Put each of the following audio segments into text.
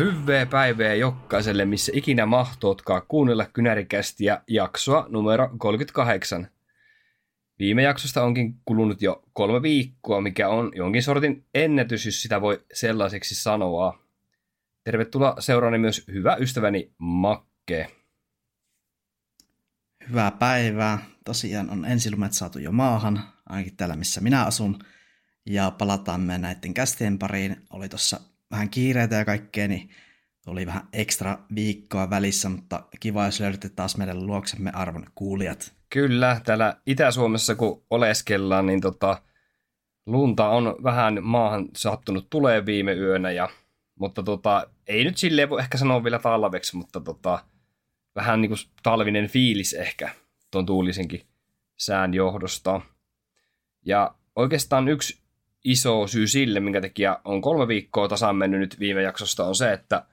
Hyvää päivää jokaiselle, missä ikinä mahtootkaa kuunnella kynärikästiä jaksoa numero 38. Viime jaksosta onkin kulunut jo kolme viikkoa, mikä on jonkin sortin ennätys, jos sitä voi sellaiseksi sanoa. Tervetuloa seuraani myös hyvä ystäväni Makke. Hyvää päivää. Tosiaan on ensilumet saatu jo maahan, ainakin täällä missä minä asun. Ja palataan me näiden kästien pariin. Oli tuossa vähän kiireitä ja kaikkea, niin oli vähän ekstra viikkoa välissä, mutta kiva, jos löydätte taas meidän luoksemme arvon kuulijat. Kyllä, täällä Itä-Suomessa kun oleskellaan, niin tota, lunta on vähän maahan sattunut tulee viime yönä, ja, mutta tota, ei nyt silleen voi ehkä sanoa vielä talveksi, mutta tota, vähän niin kuin talvinen fiilis ehkä tuon tuulisenkin sään johdosta. Ja oikeastaan yksi iso syy sille, minkä takia on kolme viikkoa tasan mennyt nyt viime jaksosta, on se, että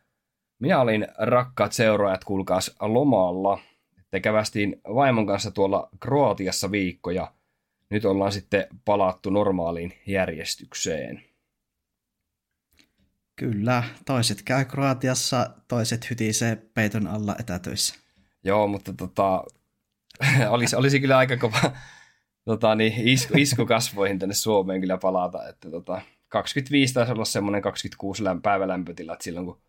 minä olin rakkaat seuraajat, kuulkaas lomalla. Että kävästiin vaimon kanssa tuolla Kroatiassa viikko ja nyt ollaan sitten palattu normaaliin järjestykseen. Kyllä, toiset käy Kroatiassa, toiset hytisee peiton alla etätöissä. Joo, mutta tota, olisi, olisi kyllä aika kova tota, niin, isku, isku kasvoihin tänne Suomeen kyllä palata. Että, tota, 25 taisi olla semmoinen 26 päivälämpötilat silloin, kun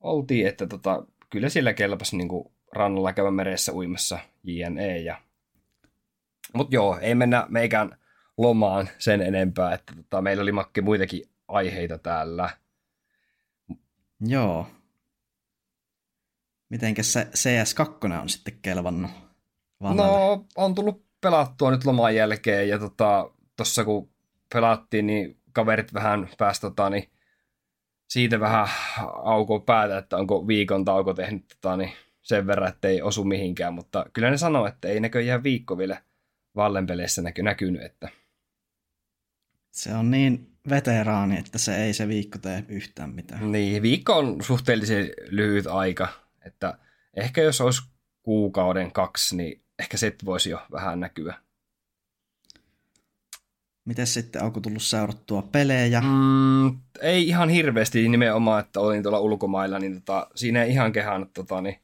oltiin, että tota, kyllä siellä kelpasi niin kuin rannalla käydä meressä uimassa JNE. Ja... Mutta joo, ei mennä meikään lomaan sen enempää, että tota, meillä oli makki muitakin aiheita täällä. Joo. Mitenkä se CS2 on sitten kelvannut? Valalle? No, on tullut pelattua nyt loman jälkeen ja tota, tossa kun pelattiin, niin kaverit vähän pääsi tota, niin siitä vähän auko päätä, että onko viikon tauko tehnyt tota, niin sen verran, että ei osu mihinkään, mutta kyllä ne sanoo, että ei näköjään viikko vielä Vallenpeleissä näky, näkynyt, että se on niin veteraani, että se ei se viikko tee yhtään mitään. Niin, viikko on suhteellisen lyhyt aika, että ehkä jos olisi kuukauden kaksi, niin ehkä se voisi jo vähän näkyä. Miten sitten, onko tullut seurattua pelejä? Mm, ei ihan hirveästi nimenomaan, että olin tuolla ulkomailla, niin tota, siinä ei ihan kehannut, tota, niin,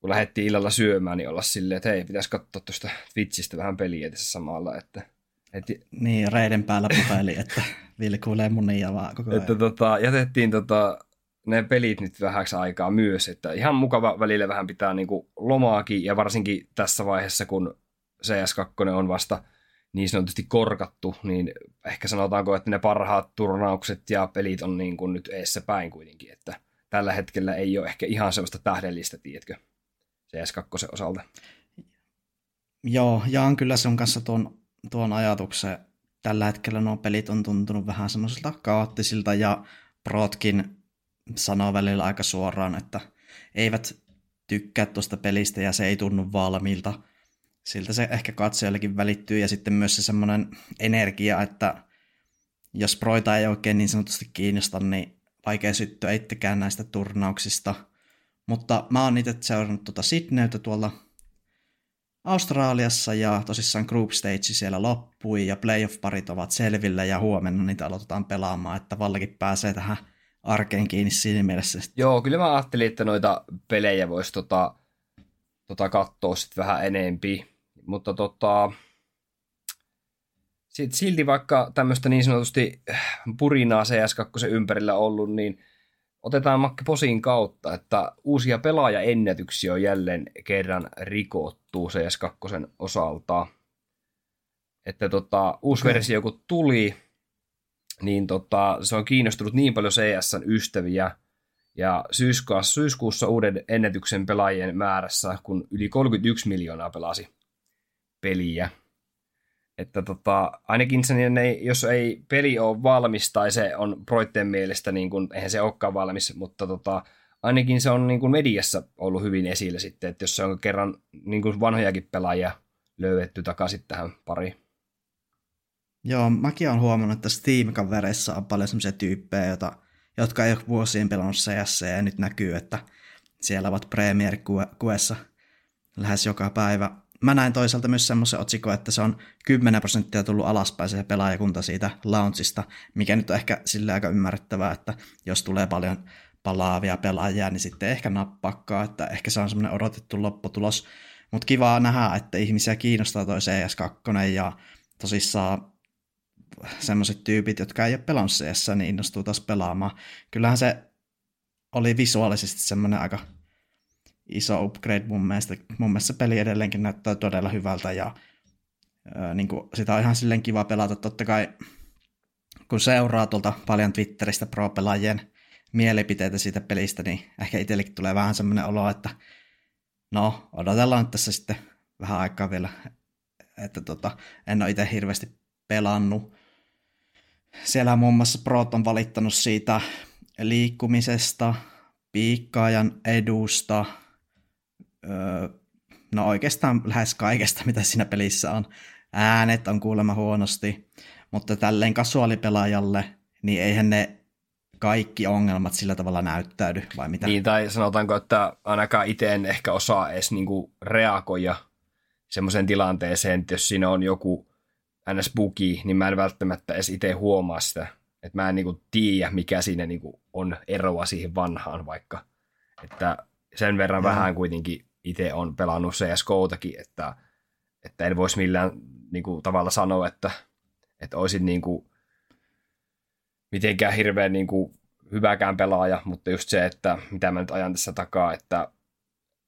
kun lähdettiin illalla syömään, niin olla silleen, että hei, pitäisi katsoa tuosta Twitchistä vähän peliä tässä samalla. Että, et... Niin, reiden päällä puheli, että vilkuilee munia vaan koko ajan. Että tota, jätettiin tota, ne pelit nyt vähäksi aikaa myös, että ihan mukava välillä vähän pitää niinku lomaakin, ja varsinkin tässä vaiheessa, kun CS2 on vasta niin sanotusti korkattu, niin ehkä sanotaanko, että ne parhaat turnaukset ja pelit on niin kuin nyt eessä päin kuitenkin, että tällä hetkellä ei ole ehkä ihan sellaista tähdellistä, tiedätkö, CS2 osalta. Joo, jaan kyllä sun kanssa tuon, tuon ajatuksen. Tällä hetkellä nuo pelit on tuntunut vähän semmoisilta kaoottisilta ja Protkin sanoo välillä aika suoraan, että eivät tykkää tuosta pelistä ja se ei tunnu valmiilta. Siltä se ehkä katsojallekin välittyy ja sitten myös se semmoinen energia, että jos proita ei oikein niin sanotusti kiinnosta, niin vaikea syttyä itsekään näistä turnauksista. Mutta mä oon itse seurannut tuota Sydneytä tuolla Australiassa ja tosissaan group stage siellä loppui ja playoff-parit ovat selvillä ja huomenna niitä aloitetaan pelaamaan, että Vallakin pääsee tähän arkeen kiinni siinä mielessä. Joo, kyllä mä ajattelin, että noita pelejä voisi tota, tota katsoa sitten vähän enempi. Mutta tota, sit silti vaikka tämmöistä niin sanotusti purinaa CS2 ympärillä ollut, niin otetaan Makke Posin kautta, että uusia pelaajaennätyksiä on jälleen kerran rikottu CS2 osalta. Että tota, uusi okay. versio kun tuli, niin tota, se on kiinnostunut niin paljon CSn ystäviä, ja syyskuussa, syyskuussa uuden ennätyksen pelaajien määrässä, kun yli 31 miljoonaa pelasi peliä. Että tota, ainakin se, niin jos ei peli ole valmis tai se on proitteen mielestä, niin kun, eihän se olekaan valmis, mutta tota, ainakin se on niin kuin mediassa ollut hyvin esillä sitten, että jos se on kerran niin kuin vanhojakin pelaajia löydetty takaisin tähän pariin. Joo, mäkin olen huomannut, että Steam-kavereissa on paljon sellaisia tyyppejä, joita, jotka ei ole vuosien pelannut CS, ja nyt näkyy, että siellä ovat Premier Kuessa lähes joka päivä. Mä näin toisaalta myös semmoisen otsikon, että se on 10 prosenttia tullut alaspäin se pelaajakunta siitä launchista, mikä nyt on ehkä sille aika ymmärrettävää, että jos tulee paljon palaavia pelaajia, niin sitten ehkä nappakkaa, että ehkä se on semmoinen odotettu lopputulos. Mutta kivaa nähdä, että ihmisiä kiinnostaa toi CS2 ja tosissaan semmoiset tyypit, jotka ei ole pelannut CS, niin innostuu taas pelaamaan. Kyllähän se oli visuaalisesti semmoinen aika iso upgrade mun mielestä. Mun mielestä peli edelleenkin näyttää todella hyvältä ja ää, niin kuin, sitä on ihan silleen kiva pelata. Totta kai kun seuraa tuolta paljon Twitteristä pro-pelaajien mielipiteitä siitä pelistä, niin ehkä itsellekin tulee vähän semmoinen olo, että no, odotellaan tässä sitten vähän aikaa vielä, että tota, en ole itse hirveästi pelannut. Siellä muun muassa Prot on valittanut siitä liikkumisesta, piikkaajan edusta, öö, no oikeastaan lähes kaikesta, mitä siinä pelissä on. Äänet on kuulemma huonosti, mutta tälleen kasuaalipelaajalle, niin eihän ne kaikki ongelmat sillä tavalla näyttäydy, vai mitä? Niin, tai sanotaanko, että ainakaan itse en ehkä osaa edes niinku reagoida semmoiseen tilanteeseen, että jos siinä on joku ns. bugi, niin mä en välttämättä edes itse huomaa sitä. Että mä en niinku tiedä, mikä siinä niinku on eroa siihen vanhaan vaikka. Että sen verran ja. vähän kuitenkin itse on pelannut CSGOtakin, että, että en voisi millään niinku, tavalla sanoa, että, että olisin niinku, mitenkään hirveän niin kuin, hyväkään pelaaja, mutta just se, että mitä mä nyt ajan tässä takaa, että,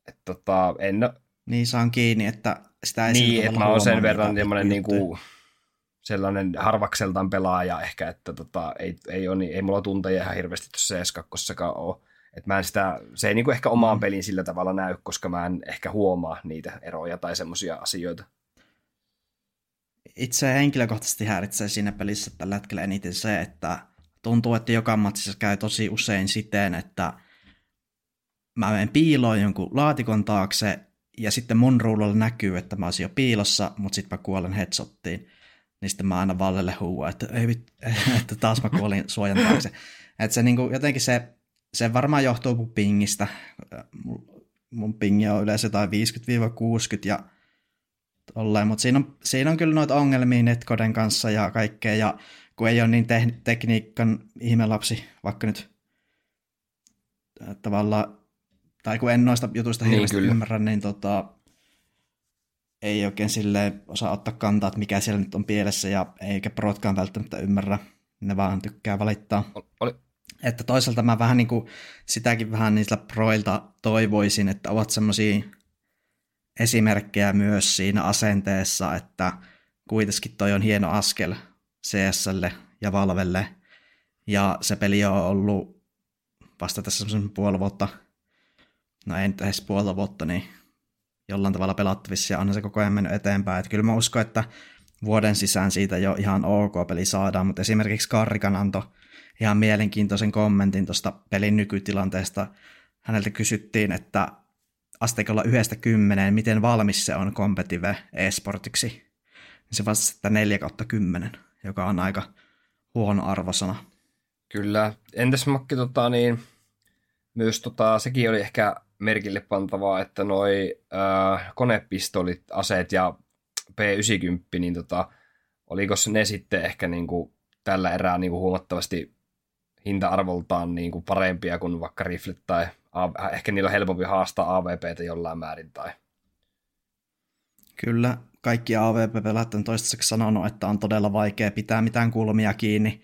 että tota, en... Niin saan kiinni, että sitä ei Niin, että mä oon sen verran semmoinen niin kuin, sellainen harvakseltaan pelaaja ehkä, että tota, ei, ei, ole, niin, ei mulla tunteja ihan hirveästi tuossa CS2 ole. Että mä en sitä, se ei niin kuin ehkä omaan mm. pelin sillä tavalla näy, koska mä en ehkä huomaa niitä eroja tai semmoisia asioita. Itse henkilökohtaisesti häiritsee siinä pelissä tällä hetkellä eniten se, että tuntuu, että joka matsissa käy tosi usein siten, että mä menen piiloon jonkun laatikon taakse ja sitten mun ruudulla näkyy, että mä olisin jo piilossa, mutta sitten mä kuolen headshottiin. Niin sitten mä aina Vallelle huua, että, ei vit, että taas mä kuolin suojan taakse. Että se niinku, jotenkin se, se varmaan johtuu mun pingistä. Mun pingi on yleensä jotain 50-60 ja tolleen, mutta siinä on, siinä on kyllä noita ongelmia netkoden kanssa ja kaikkea, ja kun ei ole niin te- tekniikan ihmelapsi, vaikka nyt äh, tavallaan, tai kun en noista jutuista niin, hirveästi niin, ymmärrä, niin tota, ei oikein sille osaa ottaa kantaa, että mikä siellä nyt on pielessä, ja eikä protkaan välttämättä ymmärrä, ne vaan tykkää valittaa. Oli. Että toisaalta mä vähän niin kuin sitäkin vähän niistä proilta toivoisin, että ovat semmoisia esimerkkejä myös siinä asenteessa, että kuitenkin toi on hieno askel CSlle ja Valvelle. Ja se peli on ollut vasta tässä semmoisen puoli vuotta, no ei nyt edes puolta vuotta, niin jollain tavalla pelattavissa ja onhan se koko ajan mennyt eteenpäin. Että kyllä mä uskon, että vuoden sisään siitä jo ihan ok peli saadaan, mutta esimerkiksi Karrikan antoi ihan mielenkiintoisen kommentin tuosta pelin nykytilanteesta. Häneltä kysyttiin, että asteikolla yhdestä kymmeneen, miten valmis se on competitive e-sportiksi. Niin se vastasi, että 4 kautta 10 joka on aika huono arvosana. Kyllä. Entäs Makki, tota, niin, myös tota, sekin oli ehkä merkille pantavaa, että noi äh, konepistolit, aseet ja P90, niin tota, oliko ne sitten ehkä niin kuin, tällä erää niin kuin huomattavasti hinta-arvoltaan niin kuin parempia kuin vaikka riflet tai ehkä niillä on helpompi haastaa AVPtä jollain määrin tai? Kyllä, kaikki AVP-pelaajat on toistaiseksi sanonut, että on todella vaikea pitää mitään kulmia kiinni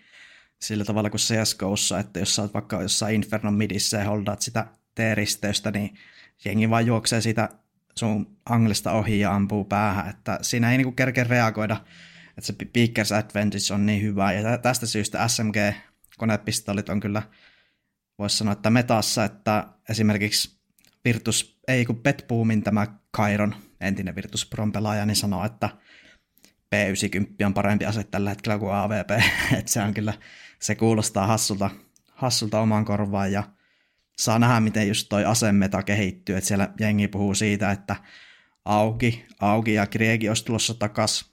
sillä tavalla kuin CSGOssa, että jos sä oot vaikka jossain Infernon midissä ja holdaat sitä T-risteystä, niin jengi vaan juoksee sitä sun anglista ohi ja ampuu päähän, että siinä ei niinku kerkeä reagoida, että se Peakers Advantage on niin hyvä, ja tästä syystä SMG-konepistolit on kyllä, voisi sanoa, että metassa, että esimerkiksi Virtus, ei kun Petboomin tämä Kairon entinen Virtus Pron pelaaja, niin sanoo, että P90 on parempi ase tällä hetkellä kuin AVP. että se on kyllä, se kuulostaa hassulta, hassulta omaan korvaan ja saa nähdä, miten just toi asemeta kehittyy, että siellä jengi puhuu siitä, että Auki, Auki ja Kriegi olisi tulossa takas.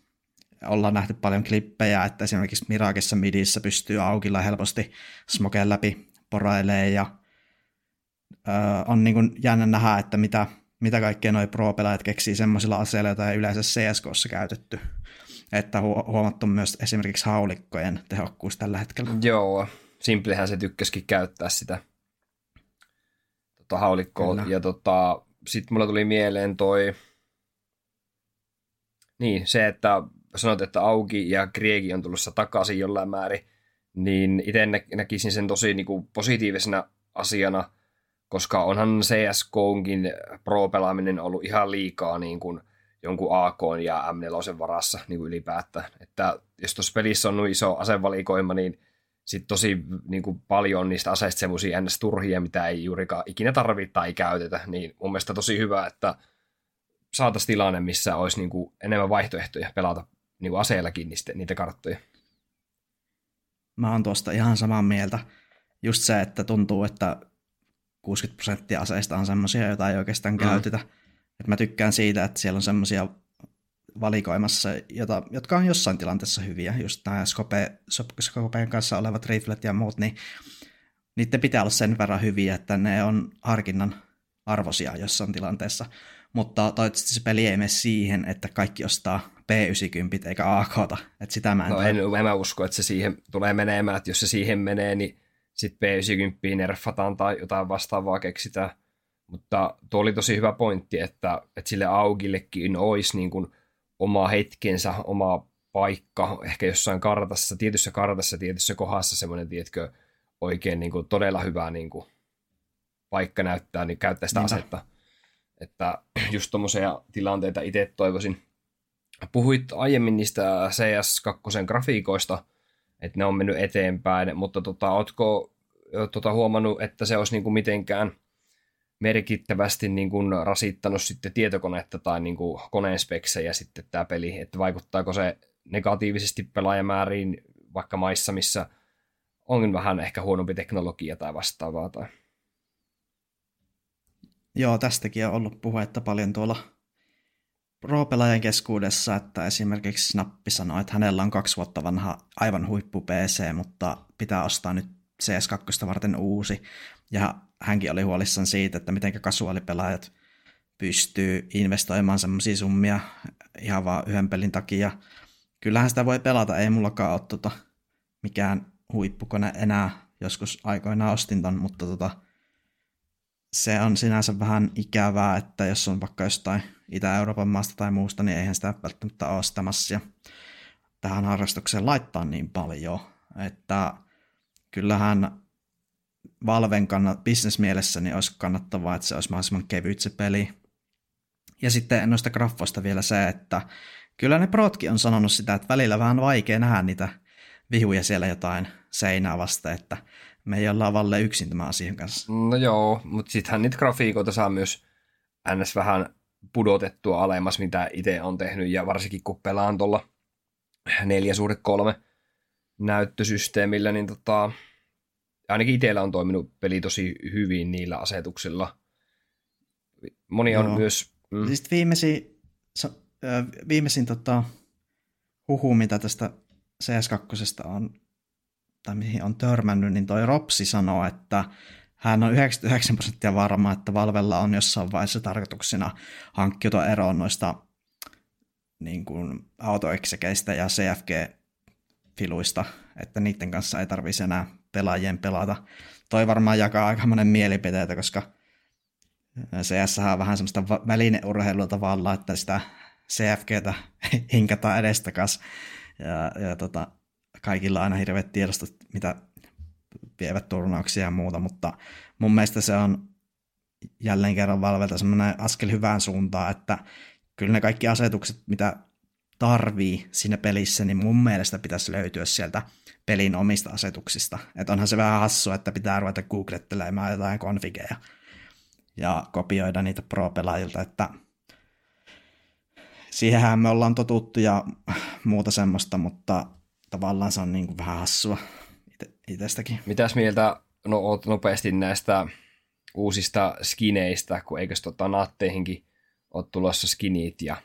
Ollaan nähty paljon klippejä, että esimerkiksi Mirakissa midissä pystyy Aukilla helposti smokeen läpi porailee ja öö, on niin kuin jännä nähdä, että mitä, mitä kaikkea noi pro-pelaajat keksii semmoisilla aseilla, joita ei yleensä CSGOssa käytetty. Että hu- huomattu myös esimerkiksi haulikkojen tehokkuus tällä hetkellä. Joo, Simplihän se tykkäsikin käyttää sitä tota, haulikkoa. Kyllä. Ja tota, sitten mulla tuli mieleen toi, niin se, että sanot, että Auki ja Kriegi on tulossa takaisin jollain määrin, niin itse näkisin sen tosi niin kuin positiivisena asiana, koska onhan CSGOnkin pro-pelaaminen ollut ihan liikaa niin kuin jonkun AK ja M4 varassa niin kuin ylipäätään. Että jos tuossa pelissä on iso asevalikoima, niin sitten tosi niin kuin paljon niistä aseista semmoisia ns. turhia, mitä ei juurikaan ikinä tarvita tai käytetä, niin mun mielestä tosi hyvä, että saataisiin tilanne, missä olisi niin kuin enemmän vaihtoehtoja pelata niin kuin aseellakin niistä, niitä karttoja. Mä oon tuosta ihan samaa mieltä. Just se, että tuntuu, että 60 prosenttia aseista on semmoisia, joita ei oikeastaan mm. käytetä. Et mä tykkään siitä, että siellä on semmoisia valikoimassa, jota, jotka on jossain tilanteessa hyviä, just nämä Scope, Scopeen kanssa olevat riflet ja muut, niin niiden pitää olla sen verran hyviä, että ne on harkinnan arvoisia jossain tilanteessa. Mutta toivottavasti se peli ei mene siihen, että kaikki ostaa P90 eikä AK. Että sitä mä en, no en, en mä usko, että se siihen tulee menemään, että jos se siihen menee, niin sitten P90 nerfataan tai jotain vastaavaa keksitään. Mutta tuo oli tosi hyvä pointti, että, että sille augillekin olisi niin kuin oma hetkensä, oma paikka, ehkä jossain kartassa, tietyssä kartassa, tietyssä kohdassa semmoinen, tiedätkö, oikein niin kuin, todella hyvä niin kuin, paikka näyttää, niin käyttää sitä Niinpä. asetta. Että just tuommoisia tilanteita itse toivoisin. Puhuit aiemmin niistä CS2 grafiikoista, että ne on mennyt eteenpäin, mutta tota, ootko tota, huomannut, että se olisi niin kuin mitenkään – merkittävästi niin kuin rasittanut sitten tietokonetta tai niin kuin koneen speksejä sitten tämä peli, että vaikuttaako se negatiivisesti pelaajamääriin vaikka maissa, missä on vähän ehkä huonompi teknologia tai vastaavaa. Tai... Joo, tästäkin on ollut puhetta paljon tuolla pro-pelaajan keskuudessa, että esimerkiksi Snappi sanoi, että hänellä on kaksi vuotta vanha aivan huippu PC, mutta pitää ostaa nyt CS2 varten uusi. Ja hänkin oli huolissaan siitä, että miten kasuaalipelaajat pystyy investoimaan semmoisia summia ihan vaan yhden pelin takia. Kyllähän sitä voi pelata, ei mullakaan ole tota mikään huippukone enää, joskus aikoinaan ostin ton, mutta tota, se on sinänsä vähän ikävää, että jos on vaikka jostain Itä-Euroopan maasta tai muusta, niin eihän sitä välttämättä ole ostamassa ja tähän harrastukseen laittaa niin paljon, että kyllähän Valven kannat, bisnesmielessä niin olisi kannattavaa, että se olisi mahdollisimman kevyt se peli. Ja sitten noista graffoista vielä se, että kyllä ne protkin on sanonut sitä, että välillä vähän vaikea nähdä niitä vihuja siellä jotain seinää vasta, että me ei olla valle yksin tämän asian kanssa. No joo, mutta sittenhän niitä grafiikoita saa myös ns. vähän pudotettua alemmas, mitä itse on tehnyt, ja varsinkin kun pelaan tuolla neljä suhde kolme näyttösysteemillä, niin tota, ainakin itsellä on toiminut peli tosi hyvin niillä asetuksilla. Moni on Joo. myös... Mm. Siis viimeisin, viimeisin tota, huhu, mitä tästä CS2 on, tai mihin on törmännyt, niin toi Ropsi sanoo, että hän on 99 prosenttia varma, että Valvella on jossain vaiheessa tarkoituksena hankkiutua eroon noista niin kuin autoeksekeistä ja CFG-filuista, että niiden kanssa ei tarvitsisi enää pelaajien pelata. Toi varmaan jakaa aika monen mielipiteitä, koska CS on vähän semmoista välineurheilua tavallaan, että sitä CFGtä hinkataan edestakas ja, ja tota, kaikilla aina hirveät tiedostot, mitä vievät turnauksia ja muuta, mutta mun mielestä se on jälleen kerran Valvelta semmoinen askel hyvään suuntaan, että kyllä ne kaikki asetukset, mitä tarvii siinä pelissä, niin mun mielestä pitäisi löytyä sieltä pelin omista asetuksista. Että onhan se vähän hassua, että pitää ruveta googlettelemaan jotain konfigeja ja kopioida niitä pro-pelaajilta, että siihenhän me ollaan totuttu ja muuta semmoista, mutta tavallaan se on niin kuin vähän hassua itsestäkin. Mitäs mieltä no, oot nopeasti näistä uusista skineistä, kun eikös tota naatteihinkin ole tulossa skinit ja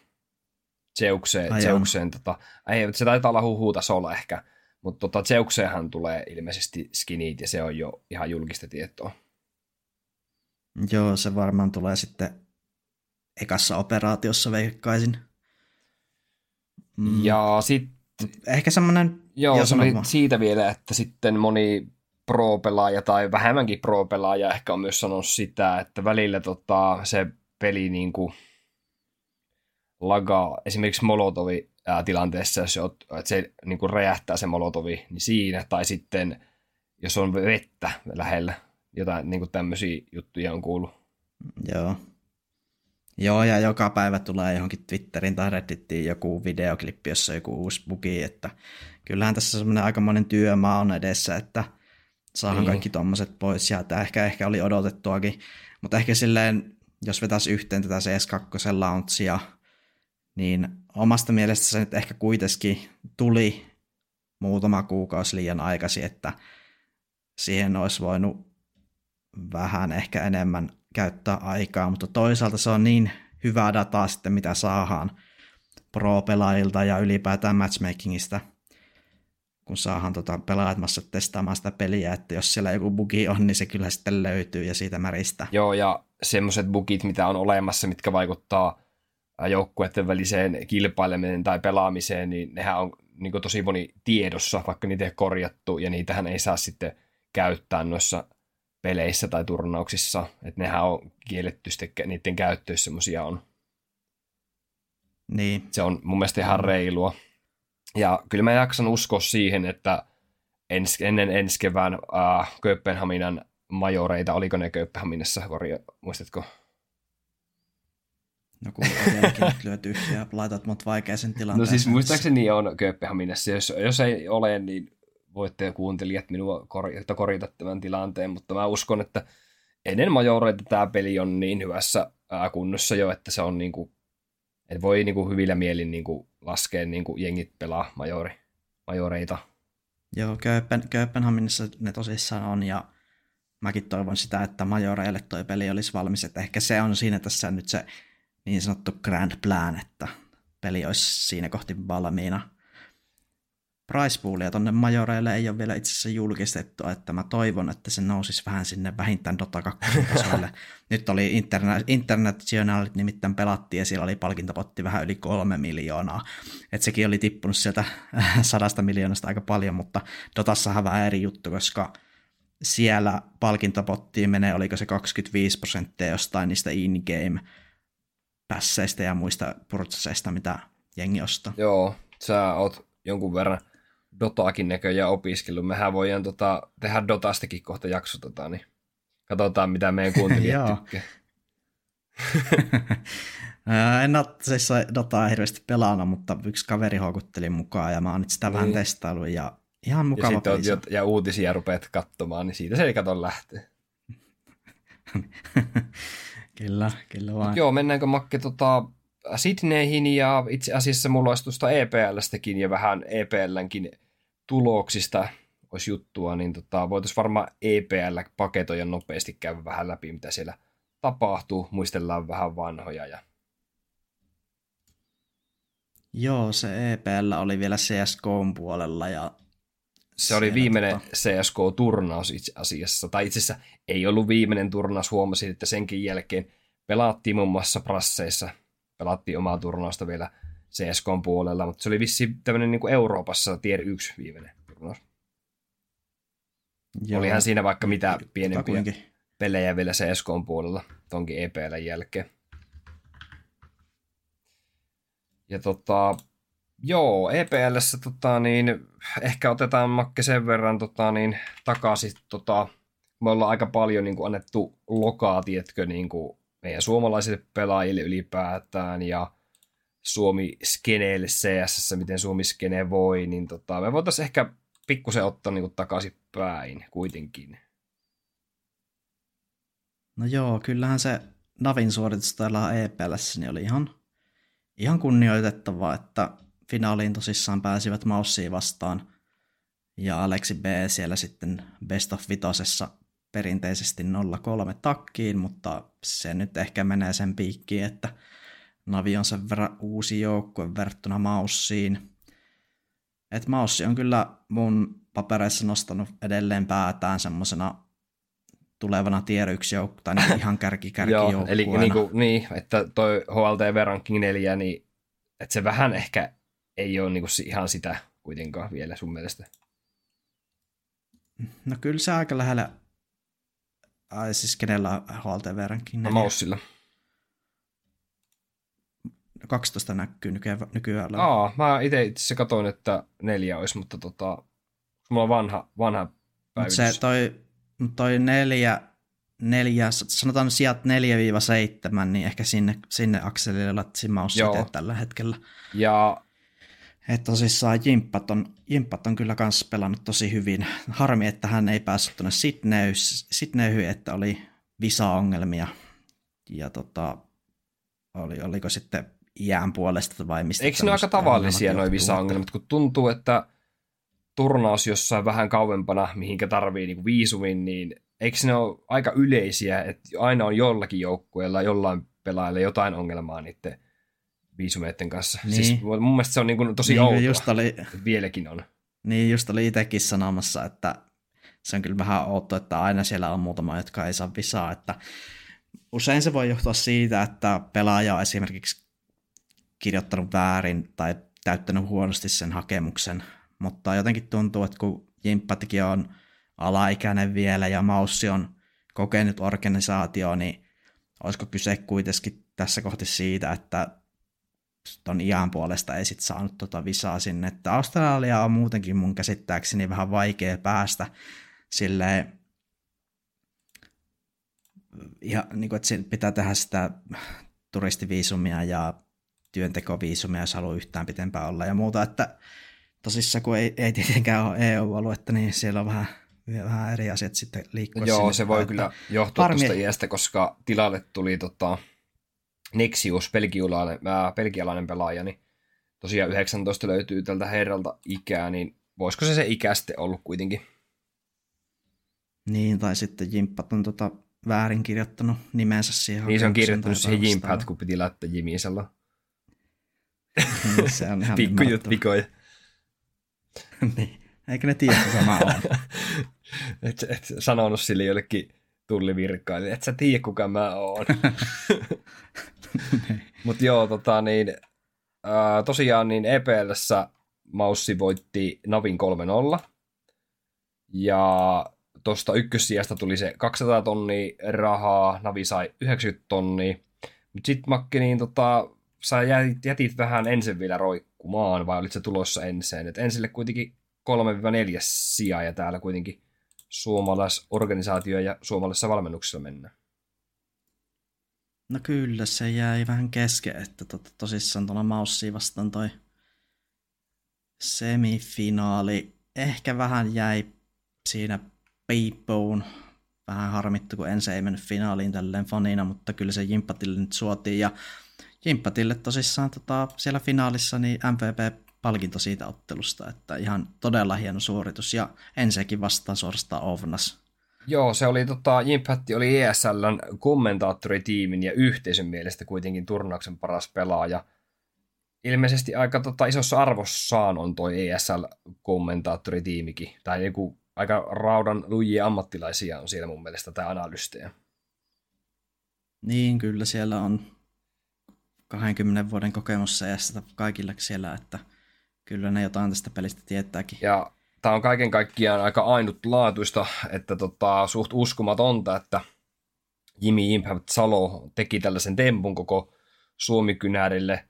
Zeukseen, Ai Zeukseen tota, ei, se taitaa olla huhutasolla ehkä, mutta tota, Zeukseenhan tulee ilmeisesti skinit ja se on jo ihan julkista tietoa. Joo, se varmaan tulee sitten ekassa operaatiossa veikkaisin. Mm. Ja sitten... Ehkä semmoinen... Joo, se oli siitä vielä, että sitten moni pro-pelaaja tai vähemmänkin pro-pelaaja ehkä on myös sanonut sitä, että välillä tota, se peli niin kuin lagaa esimerkiksi Molotovi tilanteessa, jos että se niin kuin räjähtää se Molotovi, niin siinä, tai sitten jos on vettä lähellä, jotain niin kuin tämmöisiä juttuja on kuullut. Joo. Joo, ja joka päivä tulee johonkin Twitterin tai Redditiin joku videoklippi, jossa on joku uusi bugi, että kyllähän tässä semmoinen aikamoinen työmaa on edessä, että saahan niin. kaikki tuommoiset pois, ja tämä ehkä, ehkä oli odotettuakin, mutta ehkä silleen, jos vetäisi yhteen tätä CS2 launchia, niin omasta mielestä se nyt ehkä kuitenkin tuli muutama kuukausi liian aikaisin, että siihen olisi voinut vähän ehkä enemmän käyttää aikaa, mutta toisaalta se on niin hyvää dataa sitten, mitä saadaan pro-pelaajilta ja ylipäätään matchmakingista, kun saadaan tota pelaajat testaamaan sitä peliä, että jos siellä joku bugi on, niin se kyllä sitten löytyy ja siitä märistä. Joo, ja semmoiset bugit, mitä on olemassa, mitkä vaikuttaa joukkueiden väliseen kilpailemiseen tai pelaamiseen, niin nehän on niin tosi moni tiedossa, vaikka niitä ei korjattu, ja niitähän ei saa sitten käyttää noissa peleissä tai turnauksissa, että nehän on kielletty sitten, niiden käyttö, jos semmoisia on. Niin. Se on mun mielestä ihan reilua. Ja kyllä mä jaksan uskoa siihen, että ens, ennen ensi kevään äh, Kööpenhaminan majoreita, oliko ne Kööpenhaminassa, muistatko? No kun lyöt ja laitat mut vaikeaseen tilanteeseen. No siis muistaakseni on Kööpenhaminassa. Jos, jos ei ole, niin voitte kuuntelijat minua korjata, korjata tämän tilanteen, mutta mä uskon, että ennen majoreita tämä peli on niin hyvässä kunnossa jo, että se on niin kuin, että voi niin kuin hyvillä mielin niin kuin laskea niin kuin jengit pelaa majori, majoreita. Joo, Kööpen, Kööpenhaminassa ne tosissaan on, ja mäkin toivon sitä, että majoreille toi peli olisi valmis, että ehkä se on siinä tässä nyt se niin sanottu grand plan, että peli olisi siinä kohti valmiina price poolia tuonne majoreille ei ole vielä itse asiassa julkistettu, että mä toivon, että se nousisi vähän sinne vähintään Dota 2 tasoille. Nyt oli interna- Internationalit nimittäin pelattiin ja siellä oli palkintopotti vähän yli kolme miljoonaa. Et sekin oli tippunut sieltä sadasta miljoonasta aika paljon, mutta Dotassahan vähän eri juttu, koska siellä palkintopottiin menee, oliko se 25 prosenttia jostain niistä in-game pässeistä ja muista prosesseista, mitä jengi ostaa. Joo, sä oot jonkun verran Dotaakin näköjään opiskellut. Mehän voidaan tota, tehdä Dotastakin kohta jakso, tota, niin katsotaan mitä meidän kuuntelijat tykkää. en ole siis Dotaa hirveästi pelannut, mutta yksi kaveri houkutteli mukaan ja mä oon nyt sitä niin. vähän testaillut ja ihan mukava ja, peli. Oot, ja uutisia rupeat katsomaan, niin siitä se ei kato lähtee. kyllä, kyllä vaan. Joo, mennäänkö Makke tota, Sydneyhin ja itse asiassa mulla olisi tuosta EPLstäkin ja vähän EPLnkin tuloksista olisi juttua, niin tota, voitaisiin varmaan EPL paketoja nopeasti käydä vähän läpi, mitä siellä tapahtuu, muistellaan vähän vanhoja. Ja... Joo, se EPL oli vielä CSK puolella ja se oli viimeinen tota... CSK-turnaus itse asiassa, tai itse asiassa ei ollut viimeinen turnaus, huomasin, että senkin jälkeen pelattiin muun muassa Prasseissa pelattiin omaa turnausta vielä CSK puolella, mutta se oli vissi tämmöinen niin kuin Euroopassa tier 1 viimeinen turnaus. Joo. Olihan siinä vaikka mitä pienempiä Takuinkin. pelejä vielä CSK puolella tonkin EPL jälkeen. Ja tota, joo, EPLssä tota, niin, ehkä otetaan Makke sen verran tota, niin, takaisin. Tota, me ollaan aika paljon niin kuin, annettu lokaa, tietkö, niin kuin, meidän suomalaisille pelaajille ylipäätään ja Suomi skeneille CS, miten Suomi skene voi, niin tota, me voitaisiin ehkä pikkusen ottaa niin takaisin päin kuitenkin. No joo, kyllähän se Navin suoritus täällä EPLssä niin oli ihan, ihan kunnioitettavaa, että finaaliin tosissaan pääsivät Maussiin vastaan ja Aleksi B siellä sitten Best of Vitosessa perinteisesti 0-3 takkiin, mutta se nyt ehkä menee sen piikkiin, että Navi on sen verran uusi joukkue verrattuna Maussiin. Et Maussi on kyllä mun papereissa nostanut edelleen päätään semmoisena tulevana tier 1 joukku, tai niin ihan kärki kärki Joo, eli niin, kuin, niin, että toi HLTV ranking 4, niin että se vähän ehkä ei ole niin kuin ihan sitä kuitenkaan vielä sun mielestä. No kyllä se aika lähellä, ai siis kenellä on HLTV ranking 4? No, Maussilla. 12 näkyy nykyään. nykyään Aa, mä itse itse katoin, että neljä olisi, mutta tota, mulla on vanha, vanha päivitys. se toi, toi neljä, neljä, sanotaan sijat 4-7, niin ehkä sinne, sinne akselille latsimma on tällä hetkellä. Ja että tosissaan Jimppat on, Jimppat on kyllä kanssa pelannut tosi hyvin. Harmi, että hän ei päässyt tuonne Sydneyhyn, että oli visa-ongelmia. Ja tota, oli, oliko sitten iän puolesta vai mistä? Eikö ne aika tavallisia noin visa-ongelmat, kun tuntuu, että turnaus jossain vähän kauempana, mihinkä tarvii niinku viisumin, niin eikö ne ole aika yleisiä, että aina on jollakin joukkueella, jollain pelaajalla jotain ongelmaa niiden viisumeiden kanssa. Niin. Siis mun mielestä se on niinku tosi niin, outoa, just oli, vieläkin on. Niin, just oli itsekin sanomassa, että se on kyllä vähän outoa, että aina siellä on muutama, jotka ei saa visaa, että usein se voi johtua siitä, että pelaaja on esimerkiksi kirjoittanut väärin tai täyttänyt huonosti sen hakemuksen, mutta jotenkin tuntuu, että kun Jimppatikin on alaikäinen vielä ja Maussi on kokenut organisaatio, niin olisiko kyse kuitenkin tässä kohti siitä, että ton iän puolesta ei sit saanut tota visaa sinne. Että Australia on muutenkin mun käsittääkseni vähän vaikea päästä silleen, ja niin kuin, että pitää tehdä sitä turistiviisumia ja työntekoviisumia, jos haluaa yhtään pitempään olla ja muuta, että tosissaan kun ei, ei tietenkään ole EU-aluetta, niin siellä on vähän, vähän eri asiat sitten liikkua. Joo, se voi kyllä johtua tuosta iästä, koska tilalle tuli tota, Nexius, belgialainen, äh, belgialainen pelaaja, niin tosiaan 19 löytyy tältä herralta ikää, niin voisiko se se ikä sitten ollut kuitenkin? Niin, tai sitten Jimppat on tota väärin kirjoittanut nimensä siihen. Niin se on kirjoittanut siihen Jimpat, kun piti laittaa Jimisella. Niin, se on ihan Pikkujut vikoja. niin. Eikö ne tiedä, mä oon? et, et sanonut sille jollekin tullivirkkaille, et sä tiedä, kuka mä oon. Mutta joo, tota niin, ää, tosiaan niin EPLssä Maussi voitti Navin 3-0. Ja tuosta ykkössijasta tuli se 200 tonnia rahaa, Navi sai 90 tonnia. Mutta sitten Makki, niin tota, sä jätit, jätit vähän ensin vielä roikkumaan, vai olit se tulossa ensin? Et ensille kuitenkin 3-4 sijaa ja täällä kuitenkin suomalaisorganisaatio ja suomalaisessa valmennuksessa mennään. No kyllä, se jäi vähän kesken, että to, tosissaan tuolla Maussi vastaan toi semifinaali ehkä vähän jäi siinä piippuun. Vähän harmittu, kun ensin ei mennyt finaaliin tälleen fanina, mutta kyllä se Jimpatille nyt suotiin. Ja Jimpatille tosissaan tota, siellä finaalissa niin MVP-palkinto siitä ottelusta, että ihan todella hieno suoritus. Ja ensinnäkin vastaan suorastaan Ovnas Joo, se oli tota, Jimpatti oli ESLn kommentaattoritiimin ja yhteisön mielestä kuitenkin turnauksen paras pelaaja. Ilmeisesti aika tota, isossa arvossaan on toi ESL-kommentaattoritiimikin, tai joku aika raudan lujia ammattilaisia on siellä mun mielestä, tai analystejä. Niin, kyllä siellä on 20 vuoden kokemus ja kaikilla siellä, että kyllä ne jotain tästä pelistä tietääkin. Ja tämä on kaiken kaikkiaan aika ainutlaatuista, että tota, suht uskomatonta, että Jimmy Impact Salo teki tällaisen tempun koko Suomi-kynärille.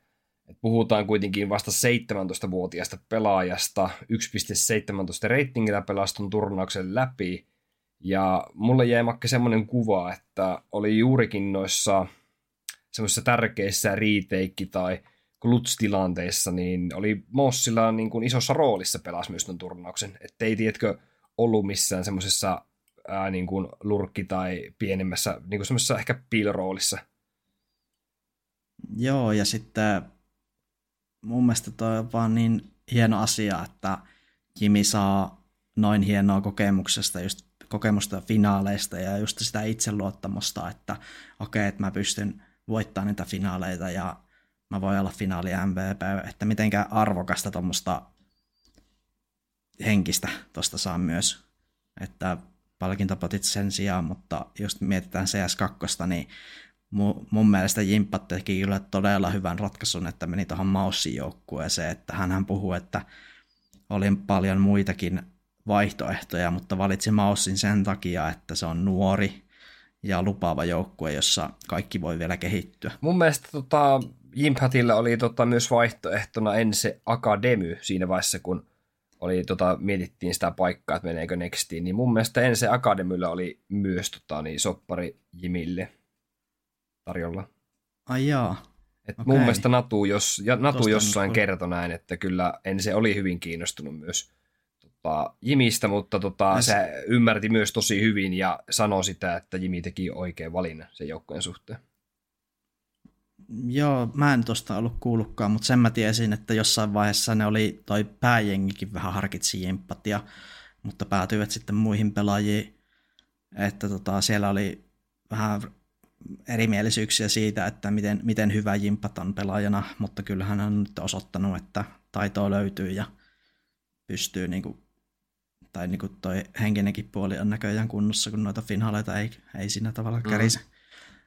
Et puhutaan kuitenkin vasta 17-vuotiaasta pelaajasta, 1.17 reitingillä pelaston turnauksen läpi. Ja mulle jäi makke semmoinen kuva, että oli juurikin noissa semmoisissa tärkeissä riiteikki- tai kluts-tilanteissa, niin oli Mossilla niin kuin isossa roolissa pelas myös tuon turnauksen. Että ei tiedätkö ollut missään semmoisessa niin kuin lurkki- tai pienemmässä, niin kuin semmoisessa ehkä piiloroolissa. Joo, ja sitten mun mielestä toi on vaan niin hieno asia, että Jimmy saa noin hienoa kokemuksesta just kokemusta finaaleista ja just sitä itseluottamusta, että okei, okay, että mä pystyn voittamaan niitä finaaleita ja mä voin olla finaali MVP, että mitenkään arvokasta tuommoista henkistä tuosta saa myös, että palkintopotit sen sijaan, mutta just mietitään CS2, niin mun mielestä Jimppat teki kyllä todella hyvän ratkaisun, että meni tuohon Maussin joukkueeseen, että hän puhuu, että oli paljon muitakin vaihtoehtoja, mutta valitsi Maussin sen takia, että se on nuori ja lupaava joukkue, jossa kaikki voi vielä kehittyä. Mun mielestä tota, Jimpatilla oli tota, myös vaihtoehtona ensi Akademy siinä vaiheessa, kun oli, tota, mietittiin sitä paikkaa, että meneekö Nextiin, niin mun mielestä ensi Akademyllä oli myös tota, niin, soppari Jimille tarjolla. Ai jaa. Et okay. Mun mielestä Natu, jos, ja Natu jossain kertoi näin, että kyllä Ense oli hyvin kiinnostunut myös tota, Jimistä, mutta tota, se ymmärti myös tosi hyvin ja sanoi sitä, että Jimi teki oikein valinnan sen joukkojen suhteen. Joo, mä en tuosta ollut kuullutkaan, mutta sen mä tiesin, että jossain vaiheessa ne oli, toi pääjengikin vähän harkitsi jimppatia, mutta päätyivät sitten muihin pelaajiin, että tota, siellä oli vähän erimielisyyksiä siitä, että miten, miten hyvä Jimpat on pelaajana, mutta kyllähän hän on nyt osoittanut, että taitoa löytyy ja pystyy, niin kuin, tai niin kuin toi henkinenkin puoli on näköjään kunnossa, kun noita finaaleita ei, ei siinä tavalla mm. kärise. Mm.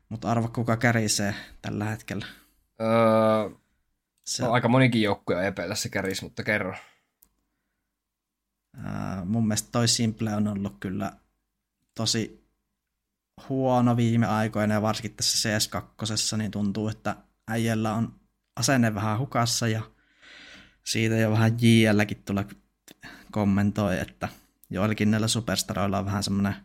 Mutta arva, kuka kärisee tällä hetkellä? Öö, se... no, aika monikin joukkue epäilässä käris, mutta kerro. Öö, mun mielestä toi Simple on ollut kyllä tosi huono viime aikoina ja varsinkin tässä CS2, niin tuntuu, että äijällä on asenne vähän hukassa ja siitä jo vähän JLkin tulee kommentoi, että joillakin näillä superstaroilla on vähän semmoinen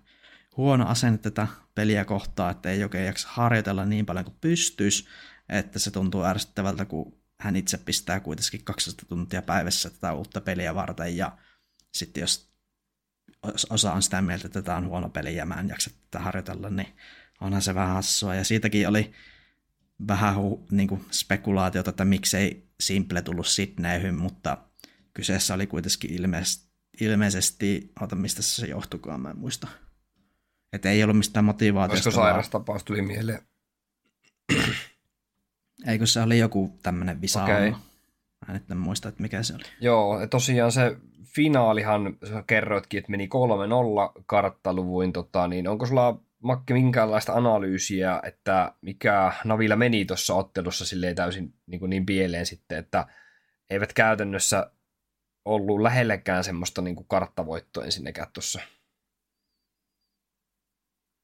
huono asenne tätä peliä kohtaa, että ei oikein jaksa harjoitella niin paljon kuin pystyisi, että se tuntuu ärsyttävältä, kun hän itse pistää kuitenkin 200 tuntia päivässä tätä uutta peliä varten ja sitten jos osa on sitä mieltä, että tämä on huono peli ja mä en jaksa tätä harjoitella, niin onhan se vähän hassua. Ja siitäkin oli vähän hu, niin kuin spekulaatiota, että miksei Simple tullut Sydneyhyn, mutta kyseessä oli kuitenkin ilmeisesti, ilmeisesti ota mistä se johtukaan, mä en muista. Että ei ollut mistään motivaatiosta. Olisiko sairastapaus tuli mieleen? Eikö se oli joku tämmöinen visa okay. Mä en muista, että mikä se oli. Joo, tosiaan se finaalihan, sä kerroitkin, että meni 3-0 karttaluvuin, tota, niin onko sulla Makki minkäänlaista analyysiä, että mikä Navilla meni tuossa ottelussa silleen täysin niin, kuin niin pieleen sitten, että eivät käytännössä ollut lähellekään semmoista niin kuin karttavoittoa ensinnäkään tuossa?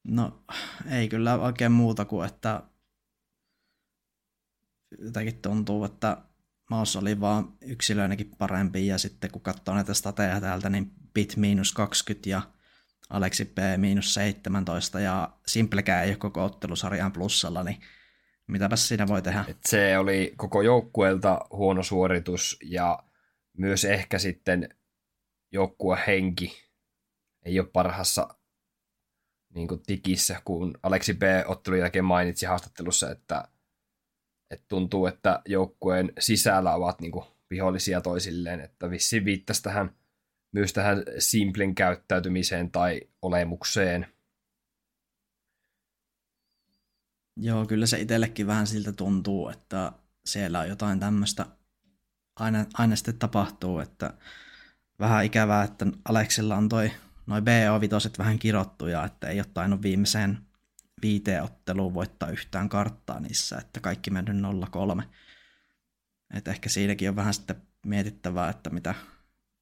No ei kyllä oikein muuta kuin, että jotenkin tuntuu, että Maus oli vaan yksilöinäkin parempi ja sitten kun katsoo näitä stateja täältä, niin Bit miinus 20 ja Aleksi P miinus 17 ja Simplekään ei ole koko ottelusarjan plussalla, niin mitäpä siinä voi tehdä? Et se oli koko joukkueelta huono suoritus ja myös ehkä sitten joukkuehenki ei ole parhassa niin kuin tikissä, kun Aleksi B ottelun jälkeen mainitsi haastattelussa, että että tuntuu, että joukkueen sisällä ovat niin kuin vihollisia toisilleen, että vissi viittasi tähän myös tähän simplen käyttäytymiseen tai olemukseen. Joo, kyllä se itsellekin vähän siltä tuntuu, että siellä on jotain tämmöistä aina, aina sitten tapahtuu, että vähän ikävää, että Aleksilla on toi noin BO-vitoset vähän kirottuja, että ei ole tainnut viimeiseen viiteen otteluun voittaa yhtään karttaa niissä, että kaikki mennyt 0-3. Että ehkä siinäkin on vähän sitten mietittävää, että mitä,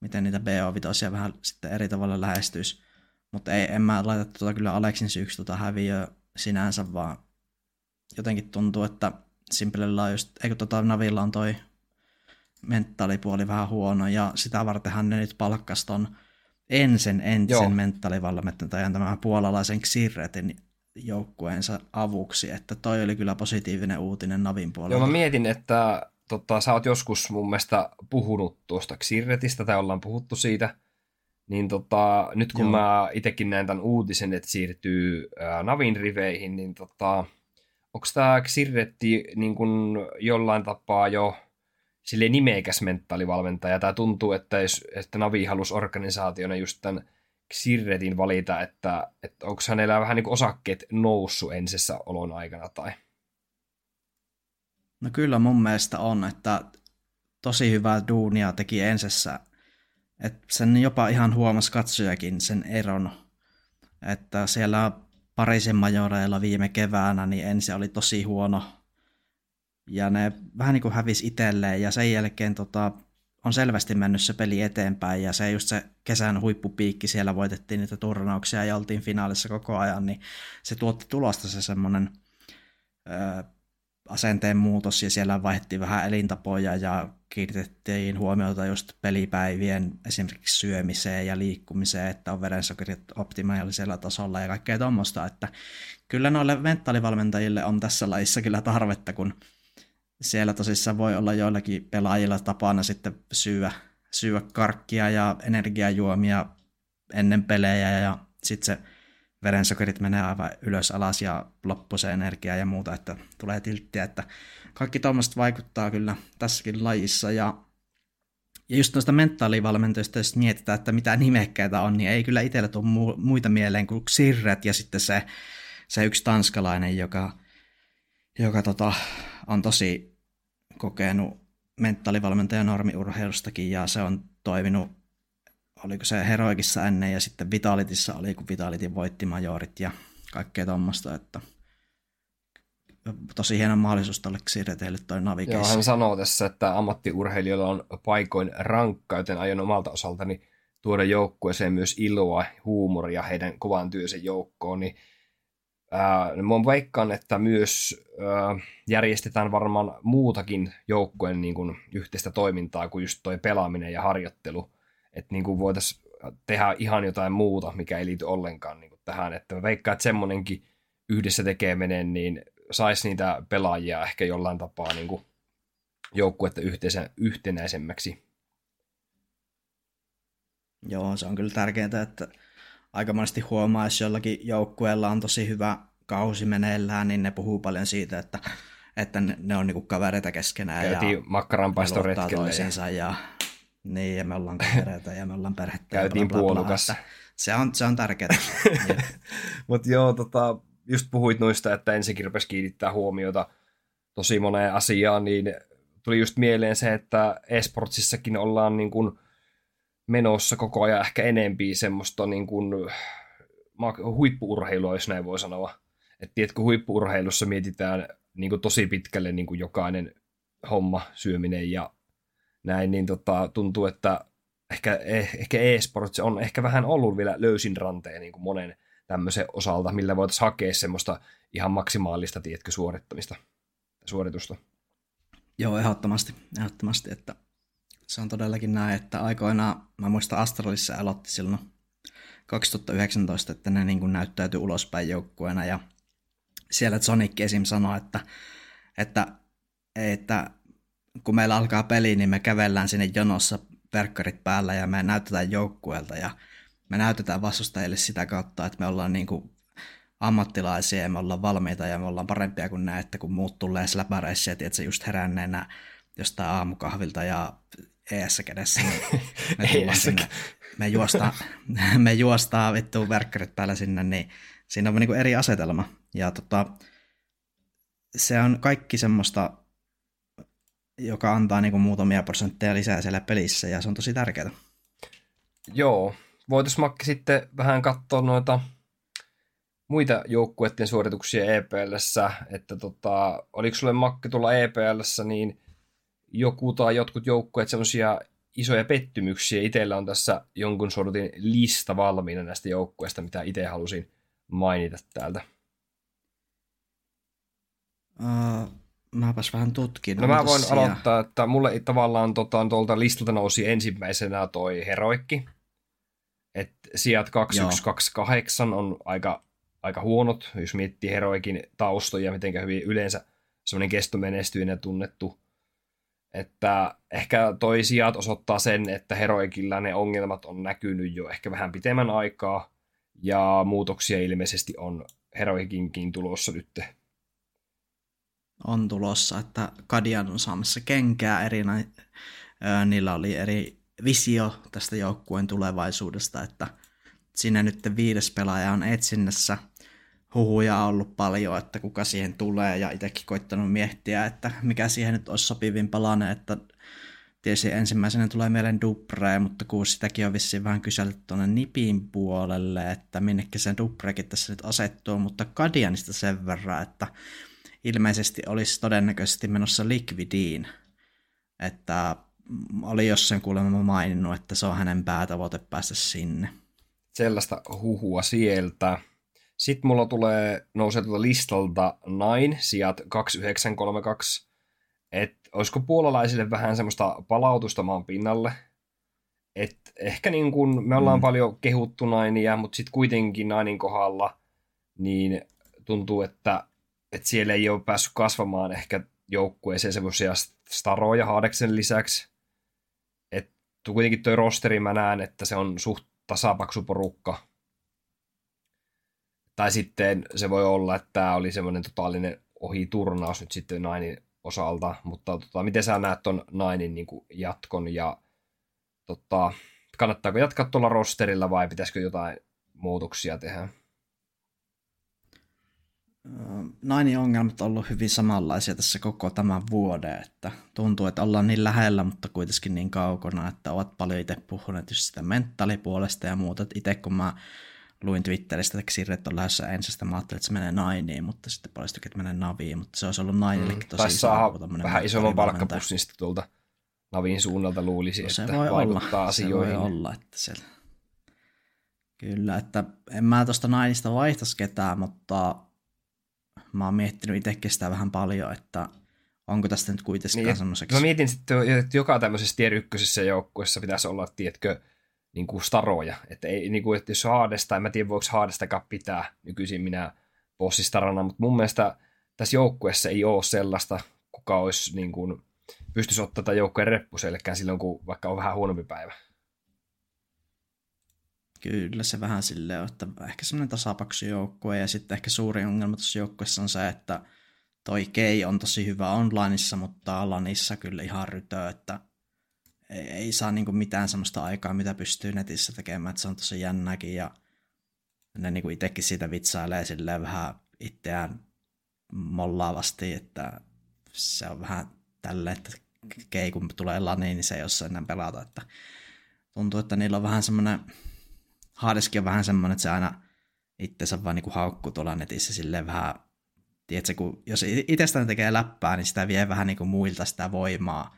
miten niitä BO-vitosia vähän sitten eri tavalla lähestyisi. Mutta ei, en mä laita tuota kyllä Aleksin syyksi tuota häviöä sinänsä, vaan jotenkin tuntuu, että Simplellä on just, eikö tota Navilla on toi mentaalipuoli vähän huono, ja sitä vartenhan ne nyt palkkas ton ensin entisen mentaalivalmentajan tämän puolalaisen Xirretin joukkueensa avuksi, että toi oli kyllä positiivinen uutinen Navin puolella. Joo, mä mietin, että tota, sä oot joskus mun mielestä puhunut tuosta Xirretistä, tai ollaan puhuttu siitä, niin tota, nyt kun Joo. mä itsekin näen tämän uutisen, että siirtyy ää, Navin riveihin, niin tota, onko tämä Xirretti niin kun jollain tapaa jo sille nimekäs mentaalivalmentaja. Tämä tuntuu, että, jos, että Navi halusi organisaationa just tämän Sirretin valita, että, että onko hänellä vähän niin kuin osakkeet noussut ensessä olon aikana tai? No kyllä mun mielestä on, että tosi hyvää duunia teki ensessä. Että sen jopa ihan huomas katsojakin sen eron, että siellä Pariisin majoreilla viime keväänä, niin ensi oli tosi huono. Ja ne vähän niin kuin hävisi itselleen ja sen jälkeen tota, on selvästi mennyt se peli eteenpäin ja se just se kesän huippupiikki, siellä voitettiin niitä turnauksia ja oltiin finaalissa koko ajan, niin se tuotti tulosta se semmoinen asenteen muutos ja siellä vaihdettiin vähän elintapoja ja kiinnitettiin huomiota just pelipäivien esimerkiksi syömiseen ja liikkumiseen, että on verensokerit optimaalisella tasolla ja kaikkea tuommoista, että kyllä noille mentaalivalmentajille on tässä lajissa kyllä tarvetta, kun siellä tosissaan voi olla joillakin pelaajilla tapana sitten syödä, syödä karkkia ja energiajuomia ennen pelejä ja sitten se verensokerit menee aivan ylös alas ja loppu se energia ja muuta, että tulee tilttiä, että kaikki tuommoista vaikuttaa kyllä tässäkin lajissa ja ja just noista mentaalivalmentajista, jos mietitään, että mitä nimekkäitä on, niin ei kyllä itsellä tule muita mieleen kuin Sirret ja sitten se, se yksi tanskalainen, joka, joka tota, on tosi kokenut mentaalivalmentaja normiurheilustakin ja se on toiminut, oliko se Heroikissa ennen ja sitten Vitalitissa oli, kun Vitalitin voitti majorit ja kaikkea tuommoista, että tosi hieno mahdollisuus tälle siirreteille toi navigation. Joo, hän sanoo tässä, että ammattiurheilijoilla on paikoin rankka, joten aion omalta osaltani tuoda joukkueeseen myös iloa, huumoria heidän kovan työnsä joukkoon, niin Äh, mä veikkaan, että myös äh, järjestetään varmaan muutakin joukkueen niin kuin, yhteistä toimintaa kuin just toi pelaaminen ja harjoittelu. Että niin voitaisiin tehdä ihan jotain muuta, mikä ei liity ollenkaan niin kuin, tähän. Että mä veikkaan, että semmoinenkin yhdessä tekeminen, niin saisi niitä pelaajia ehkä jollain tapaa niin kuin, joukkuetta yhtenäisemmäksi. Joo, se on kyllä tärkeää, että aika monesti huomaa, jos jollakin joukkueella on tosi hyvä kausi meneillään, niin ne puhuu paljon siitä, että, että ne, ne on niinku kavereita keskenään. Käytiin ja makkaranpaistoretkelle. Ja... ja niin, ja me ollaan kavereita ja me ollaan perhettä. Käytiin bla, bla, bla, Se on, se on tärkeää. Mutta joo, tota, just puhuit noista, että ensikin rupesi kiinnittää huomiota tosi moneen asiaan, niin tuli just mieleen se, että esportsissakin ollaan niin kuin menossa koko ajan ehkä enempi semmoista niin kuin huippuurheilua, jos näin voi sanoa. Että tiedätkö, huippuurheilussa mietitään niin kuin tosi pitkälle niin kuin jokainen homma, syöminen ja näin, niin tota, tuntuu, että ehkä, eh, ehkä e-sports on ehkä vähän ollut vielä löysin ranteen niin kuin monen tämmöisen osalta, millä voitaisiin hakea semmoista ihan maksimaalista, tiedätkö, suorittamista, suoritusta. Joo, ehdottomasti, ehdottomasti, että se on todellakin näin, että aikoinaan, mä muistan Astralissa aloitti silloin 2019, että ne niin kuin näyttäytyi ulospäin joukkueena ja siellä Sonic esim. sanoi, että, että, että kun meillä alkaa peli, niin me kävellään sinne jonossa verkkarit päällä ja me näytetään joukkueelta ja me näytetään vastustajille sitä kautta, että me ollaan niin kuin ammattilaisia ja me ollaan valmiita ja me ollaan parempia kuin nämä, kun muut tulee släpäreissä ja tiedätkö, just heränneenä jostain aamukahvilta ja eessä kädessä, me, tullaan sinne, me, juostaan, me juostaan vittu verkkarit päällä sinne, niin siinä on niin eri asetelma. Ja tota, se on kaikki semmoista, joka antaa niin kuin muutamia prosentteja lisää siellä pelissä, ja se on tosi tärkeää. Joo, voitaisiin Makki sitten vähän katsoa noita muita joukkueiden suorituksia EPLssä, että tota, oliko sulle Makki tulla EPLssä, niin joku tai jotkut joukkueet semmoisia isoja pettymyksiä. Itsellä on tässä jonkun sortin lista valmiina näistä joukkueista, mitä itse halusin mainita täältä. Uh, mäpäs vähän tutkin. No mä voin siellä. aloittaa, että mulle tavallaan tota, tuolta listalta nousi ensimmäisenä toi Heroikki. että sijat 2128 on aika, aika huonot, jos miettii Heroikin taustoja, miten hyvin yleensä semmoinen kestomenestyinen tunnettu että ehkä toi sijat osoittaa sen, että Heroikilla ne ongelmat on näkynyt jo ehkä vähän pitemmän aikaa, ja muutoksia ilmeisesti on Heroikinkin tulossa nyt. On tulossa, että Kadian on saamassa kenkää eri, niillä oli eri visio tästä joukkueen tulevaisuudesta, että sinne nyt viides pelaaja on etsinnässä. Huhuja on ollut paljon, että kuka siihen tulee, ja itsekin koittanut miettiä, että mikä siihen nyt olisi sopivin palanen, että Tietysti ensimmäisenä tulee mieleen Dupree, mutta kun sitäkin on vissiin vähän kyselty tuonne Nipin puolelle, että minnekin se Dupreekin tässä nyt asettuu, mutta Kadianista sen verran, että ilmeisesti olisi todennäköisesti menossa Liquidiin, että oli jossain kuulemma maininnut, että se on hänen päätavoite päästä sinne. Sellaista huhua sieltä. Sitten mulla tulee, nousee tuolta listalta Nine, sijat 2932, että olisiko puolalaisille vähän semmoista palautusta maan pinnalle, että ehkä niin kuin me ollaan mm. paljon kehuttu Nainia, mutta sitten kuitenkin Nainin kohdalla niin tuntuu, että, että siellä ei ole päässyt kasvamaan ehkä joukkueeseen semmoisia staroja Haadeksen lisäksi. Että kuitenkin toi rosteri mä näen, että se on suht tasapaksu porukka. Tai sitten se voi olla, että tämä oli semmoinen totaalinen ohiturnaus nyt sitten Nainin osalta, mutta tota, miten sä näet ton Nainin niin jatkon ja tota, kannattaako jatkaa tuolla rosterilla vai pitäisikö jotain muutoksia tehdä? Nainin ongelmat on ollut hyvin samanlaisia tässä koko tämän vuoden, että tuntuu, että ollaan niin lähellä, mutta kuitenkin niin kaukana, että ovat paljon itse puhuneet just sitä mentaalipuolesta ja muuta. Itse kun mä luin Twitteristä, että Sirret on lähdössä ensistä, mä ajattelin, että se menee Nainiin, mutta sitten paljastui, että menee Naviin, mutta se olisi ollut Nainillekin tosi mm, iso. saa vähän isomman palkkapussista tuolta Navin suunnalta luulisi, no, se että voi vaikuttaa olla. asioihin. Se voi olla, että se... Kyllä, että en mä tuosta Nainista vaihtaisi ketään, mutta mä oon miettinyt itsekin sitä vähän paljon, että onko tästä nyt kuitenkin niin, semmoiseksi... Mä mietin sitten, että joka tämmöisessä tier ykkösessä joukkueessa pitäisi olla, tiedätkö, niin kuin staroja. Että, ei, niin kuin, että jos Haadesta, en mä tiedä voiko Haadestakaan pitää nykyisin minä bossistarana, mutta mun mielestä tässä joukkueessa ei ole sellaista, kuka olisi niin kuin, pystyisi ottaa tätä joukkueen reppuselkään silloin, kun vaikka on vähän huonompi päivä. Kyllä se vähän silleen on, että ehkä semmoinen tasapaksu joukkue ja sitten ehkä suuri ongelma tuossa joukkueessa on se, että toi Kei on tosi hyvä onlineissa, mutta Alanissa kyllä ihan rytö, että ei, saa niinku mitään semmoista aikaa, mitä pystyy netissä tekemään, että se on tosi jännäkin ja ne niinku itsekin siitä vitsailee silleen vähän itseään mollaavasti, että se on vähän tälle, että kei kun tulee laniin, niin se ei osaa enää pelata, että tuntuu, että niillä on vähän semmoinen, Haadeskin on vähän semmoinen, että se aina itsensä vaan niinku haukku tuolla netissä silleen vähän, tiedätkö, kun jos itsestään tekee läppää, niin sitä vie vähän niinku muilta sitä voimaa,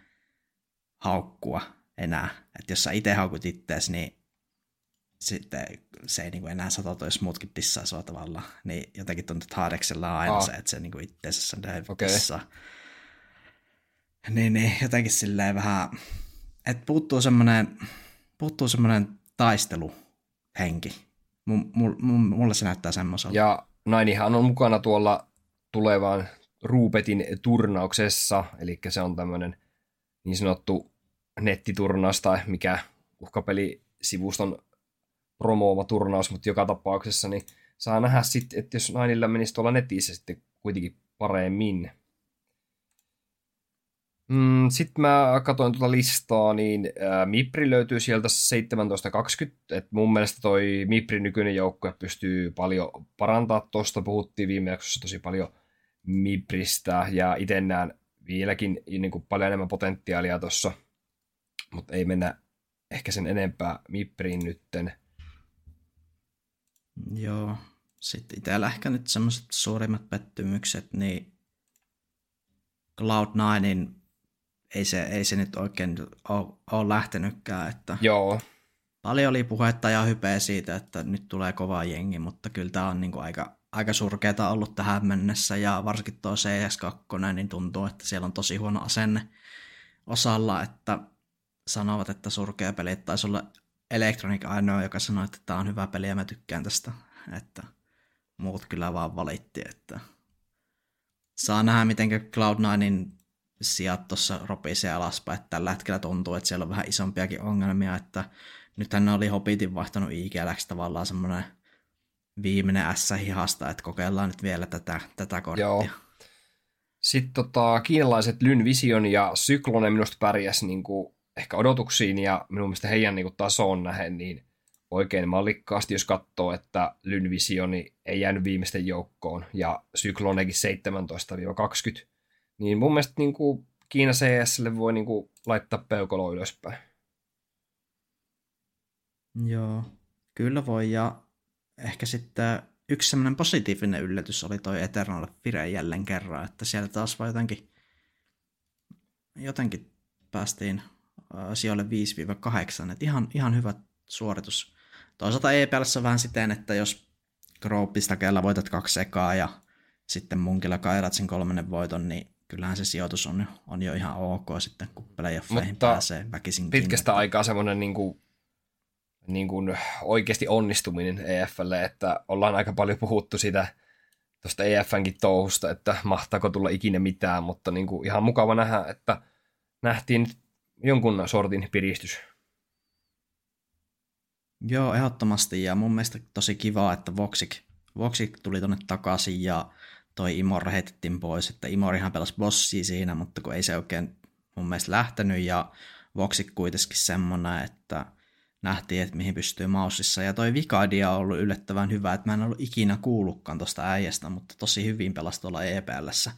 haukkua enää. Että jos sä itse haukut ittees, niin sitten se ei niinku enää satoa, jos muutkin dissaa sua tavallaan. Niin jotenkin tuntuu, että Haadeksella on aina ah. se, että se niinku itteensä okay. dissaa. Niin, niin, jotenkin silleen vähän, että puuttuu semmoinen, puuttuu semmoinen taisteluhenki. M- m- mulle se näyttää semmoiselta. Ja Nainihan on mukana tuolla tulevaan Ruupetin turnauksessa, eli se on tämmöinen niin sanottu nettiturnaus tai mikä uhkapelisivuston promooma turnaus, mutta joka tapauksessa niin saa nähdä sitten, että jos Nainilla menisi tuolla netissä sitten kuitenkin paremmin. Mm, sitten mä katsoin tuota listaa, niin ää, Mipri löytyy sieltä 17.20, että mun mielestä toi Mipri nykyinen joukkue pystyy paljon parantaa tuosta, puhuttiin viime jaksossa tosi paljon Mipristä, ja itse näen vieläkin niin kuin paljon enemmän potentiaalia tuossa – mutta ei mennä ehkä sen enempää Mipriin nytten. Joo, sitten itsellä ehkä nyt semmoiset suurimmat pettymykset, niin Cloud9 ei se, ei se nyt oikein ole, ole lähtenytkään. Että Joo. Paljon oli puhetta ja hypeä siitä, että nyt tulee kova jengi, mutta kyllä tämä on niin kuin aika, aika surkeata ollut tähän mennessä ja varsinkin tuo CS2, niin tuntuu, että siellä on tosi huono asenne osalla, että sanovat, että surkea peli. Taisi olla Electronic ainoa, joka sanoi, että tämä on hyvä peli ja mä tykkään tästä. Että muut kyllä vaan valitti, että saa nähdä, miten Cloud9 sijat tuossa ropisee alaspäin. Että tällä hetkellä tuntuu, että siellä on vähän isompiakin ongelmia, että nythän ne oli Hobbitin vaihtanut IGLX tavallaan semmoinen viimeinen S-hihasta, että kokeillaan nyt vielä tätä, tätä korttia. Joo. Sitten tota, kiinalaiset Lyn Vision ja Cyclone minusta pärjäs niin kuin ehkä odotuksiin ja minun mielestä heidän niin kuin, tasoon nähen niin oikein mallikkaasti, jos katsoo, että Lynvisioni ei jäänyt viimeisten joukkoon ja Cyklonekin 17-20, niin mun mielestä niin kuin Kiina CSlle voi niin kuin laittaa peukalo ylöspäin. Joo, kyllä voi. Ja ehkä sitten yksi semmoinen positiivinen yllätys oli toi Eternal Fire jälleen kerran, että siellä taas vaan jotenkin, jotenkin päästiin sijoille 5-8, että ihan, ihan hyvä suoritus. Toisaalta EPLssä vähän siten, että jos Groupista kellä voitat kaksi ekaa ja sitten munkilla kairat sen kolmannen voiton, niin kyllähän se sijoitus on, on jo ihan ok sitten, kun playoffeihin Mutta pääsee väkisin. pitkästä että... aikaa semmoinen niin kuin, niin kuin oikeasti onnistuminen EFlle, että ollaan aika paljon puhuttu sitä tuosta EFnkin touhusta, että mahtaako tulla ikinä mitään, mutta niin kuin ihan mukava nähdä, että nähtiin jonkun sortin piristys. Joo, ehdottomasti ja mun mielestä tosi kiva, että Voxik, Voxik tuli tonne takaisin ja toi Imor heitettiin pois, että Imorihan pelasi bossia siinä, mutta kun ei se oikein mun mielestä lähtenyt ja Voxik kuitenkin semmonen, että nähtiin, että mihin pystyy mausissa. Ja toi Vikadia on ollut yllättävän hyvä, että mä en ollut ikinä kuullutkaan tuosta äijästä, mutta tosi hyvin pelasi tuolla EPLssä.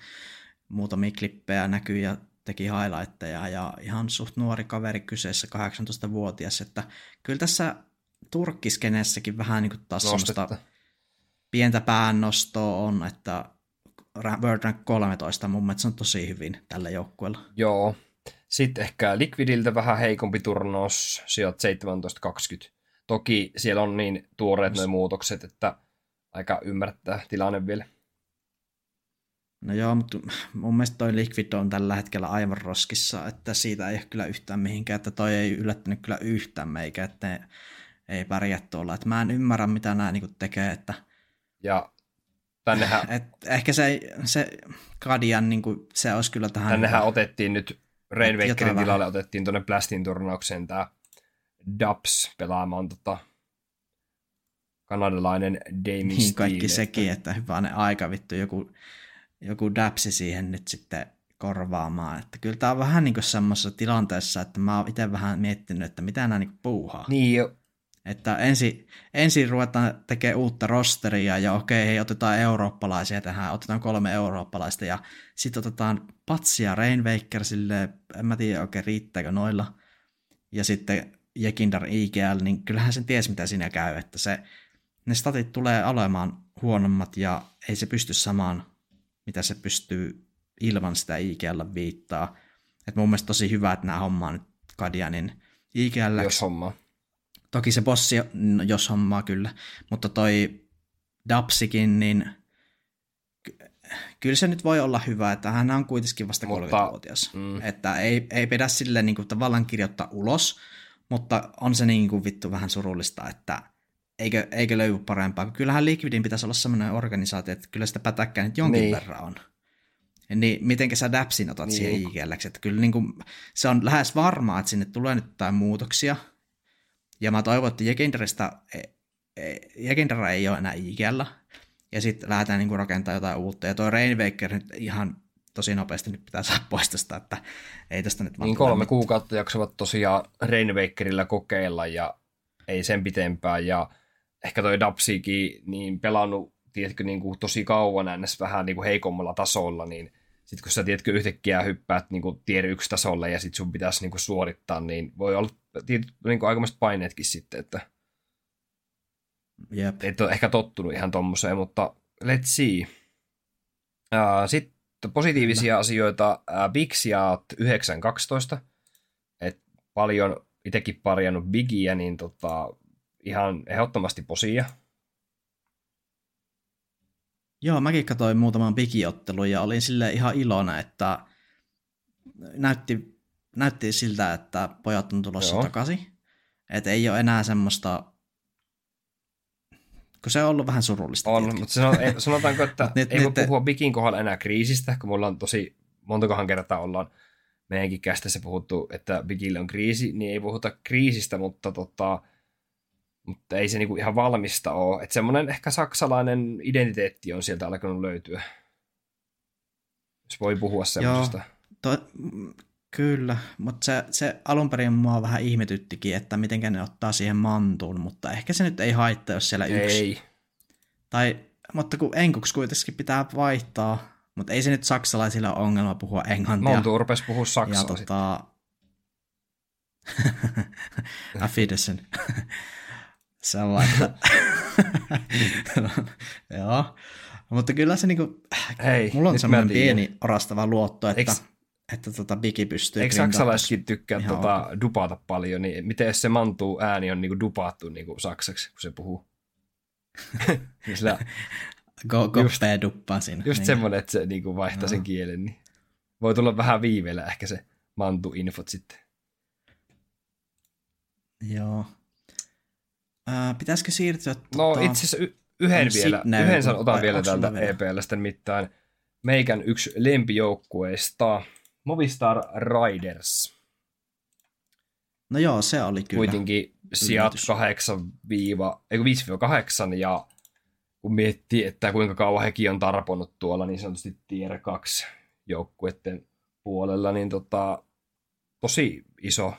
Muutamia klippejä näkyy ja teki highlightteja ja ihan suht nuori kaveri kyseessä, 18-vuotias, että kyllä tässä turkkiskeneessäkin vähän niin kuin taas semmoista pientä päännostoa on, että World Rank 13 mun mielestä se on tosi hyvin tällä joukkueella. Joo. Sitten ehkä Liquidiltä vähän heikompi turnaus, sijoit 17-20. Toki siellä on niin tuoreet nuo muutokset, että aika ymmärtää tilanne vielä. No joo, mutta mun mielestä toi Liquid on tällä hetkellä aivan roskissa, että siitä ei ole kyllä yhtään mihinkään, että toi ei yllättänyt kyllä yhtään meikä, että ne ei pärjää tuolla. Että mä en ymmärrä, mitä nämä niinku tekee, että... Ja tännehän... Et ehkä se, se Kadian, niinku, se olisi kyllä tähän... Tännehän niinku, otettiin nyt, Rainwakerin tilalle vähän. otettiin tuonne Blastin turnaukseen tämä Dubs pelaamaan tota, kanadalainen Damien Niin kaikki sekin, että ne aika vittu, joku joku dapsi siihen nyt sitten korvaamaan. Että kyllä tämä on vähän niin kuin semmoisessa tilanteessa, että mä oon itse vähän miettinyt, että mitä nämä niin puuhaa. Niin jo. Että ensin, ensin ruvetaan tekemään uutta rosteria ja okei, hei, otetaan eurooppalaisia tähän, otetaan kolme eurooppalaista ja sitten otetaan Patsia Rainwaker sille, en mä tiedä oikein riittääkö noilla. Ja sitten Jekindar IGL, niin kyllähän sen ties mitä siinä käy, että se, ne statit tulee olemaan huonommat ja ei se pysty samaan mitä se pystyy ilman sitä IGL viittaa. Et mun mielestä tosi hyvä, että nämä hommaa nyt Kadianin IGL. Jos hommaa. Toki se bossi, no, jos hommaa kyllä, mutta toi Dapsikin, niin kyllä se nyt voi olla hyvä, että hän on kuitenkin vasta 30-vuotias. Mm. Että ei, ei pidä sille niin kuin, tavallaan kirjoittaa ulos, mutta on se niin kuin vittu vähän surullista, että eikö, eikö löydy parempaa. Kyllähän Liquidin pitäisi olla sellainen organisaatio, että kyllä sitä pätäkkää nyt jonkin niin. verran on. Niin miten sä Dapsin otat niin. siihen IGLksi? Että kyllä niin kuin, se on lähes varmaa, että sinne tulee nyt jotain muutoksia. Ja mä toivon, että Jekinderista, Jekindera e, ei ole enää IGL. Ja sitten lähdetään niin rakentamaan jotain uutta. Ja tuo Rainwaker nyt ihan tosi nopeasti nyt pitää saada pois tästä, että ei tästä nyt Niin kolme mitään. kuukautta jaksavat tosiaan Rainwakerilla kokeilla ja ei sen pitempään. Ja ehkä toi Dapsikin niin pelannut, tiedätkö, niin kuin tosi kauan ns. vähän niin kuin heikommalla tasolla, niin sitten kun sä tiedätkö yhtäkkiä hyppäät niin kuin tier 1 tasolle ja sitten sun pitäisi niin kuin suorittaa, niin voi olla tietyt, niin kuin aikamoiset paineetkin sitten, että Jep. et ole ehkä tottunut ihan tommoseen, mutta let's see. Uh, sitten positiivisia Kyllä. asioita. Uh, Big Siat 9.12. Et paljon itsekin parjannut Bigiä, niin tota, ihan ehdottomasti posia. Joo, mäkin katsoin muutaman bigiottelun ja olin sille ihan ilona, että näytti, näytti siltä, että pojat on tulossa Joo. takaisin. Että ei ole enää semmoista, kun se on ollut vähän surullista. On, tietenkin. mutta sanotaanko, että nyt, ei nyt, voi puhua Bigin kohdalla enää kriisistä, kun mulla on tosi montakohan kertaa ollaan meidänkin kästissä puhuttu, että Bigille on kriisi, niin ei puhuta kriisistä, mutta tota, mutta ei se niinku ihan valmista ole. Että semmoinen ehkä saksalainen identiteetti on sieltä alkanut löytyä. Jos voi puhua semmoisesta. To, Kyllä, mutta se, se alun perin mua vähän ihmetyttikin, että miten ne ottaa siihen mantuun, mutta ehkä se nyt ei haittaa, jos siellä yksi. Ei. Tai, mutta kun enkuksi kuitenkin pitää vaihtaa, mutta ei se nyt saksalaisilla ole ongelma puhua englantia. Montu rupesi puhua saksaa ja tota... Affidesen. se on vaan. Joo. Mutta kyllä se niinku... Hei, Mulla on semmoinen pieni orastava luotto, että, Eiks- että tota Bigi pystyy Eikö saksalaisetkin tykkää tota, dupata paljon, niin miten jos se mantuu ääni on niinku dupattu niinku saksaksi, kun se puhuu? Sillä, Go, go Just- duppaa siinä. just Niin. semmoinen, että se niinku vaihtaa sen Joo. kielen, niin voi tulla vähän viiveellä ehkä se mantu-infot sitten. Joo. Ää, pitäisikö siirtyä? No tota- itse asiassa y- yhden vielä, yhden san vai otan vielä onks sulla täältä vielä? EPLstä nimittäin meikän yksi lempijoukkueista, Movistar Riders. No joo, se oli kyllä. Kuitenkin sijat Yllätys. 8 eikö 5-8 ja kun miettii, että kuinka kauan hekin on tarponut tuolla niin sanotusti tier 2 joukkueiden puolella, niin tota, tosi iso.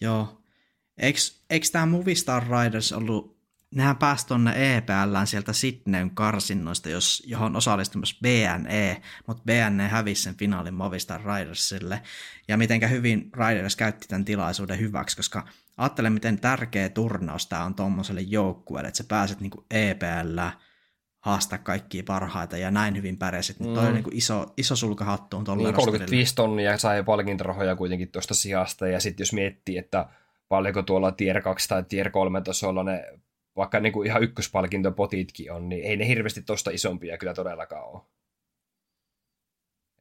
Joo. Eiks tää Movistar Riders ollut, nehän pääsi tonne EPLään sieltä Sydneyn karsinnoista, jos, johon osallistui myös BNE, mutta BNE hävisi sen finaalin Movistar Ridersille. Ja mitenkä hyvin Riders käytti tämän tilaisuuden hyväksi, koska ajattele, miten tärkeä turnaus tämä on tuommoiselle joukkueelle, että sä pääset niinku EPLään, haastaa kaikkia parhaita ja näin hyvin pärjäsit. Mm. Toi on niinku iso, iso sulka hattuun tuolle Niin, rosterille. 35 tonnia sai palkintorahoja kuitenkin tuosta sijasta, ja sitten jos miettii, että paljonko tuolla tier 2 tai tier 3 tasolla ne vaikka niin kuin ihan ykköspalkintopotitkin on, niin ei ne hirveästi tuosta isompia kyllä todellakaan ole.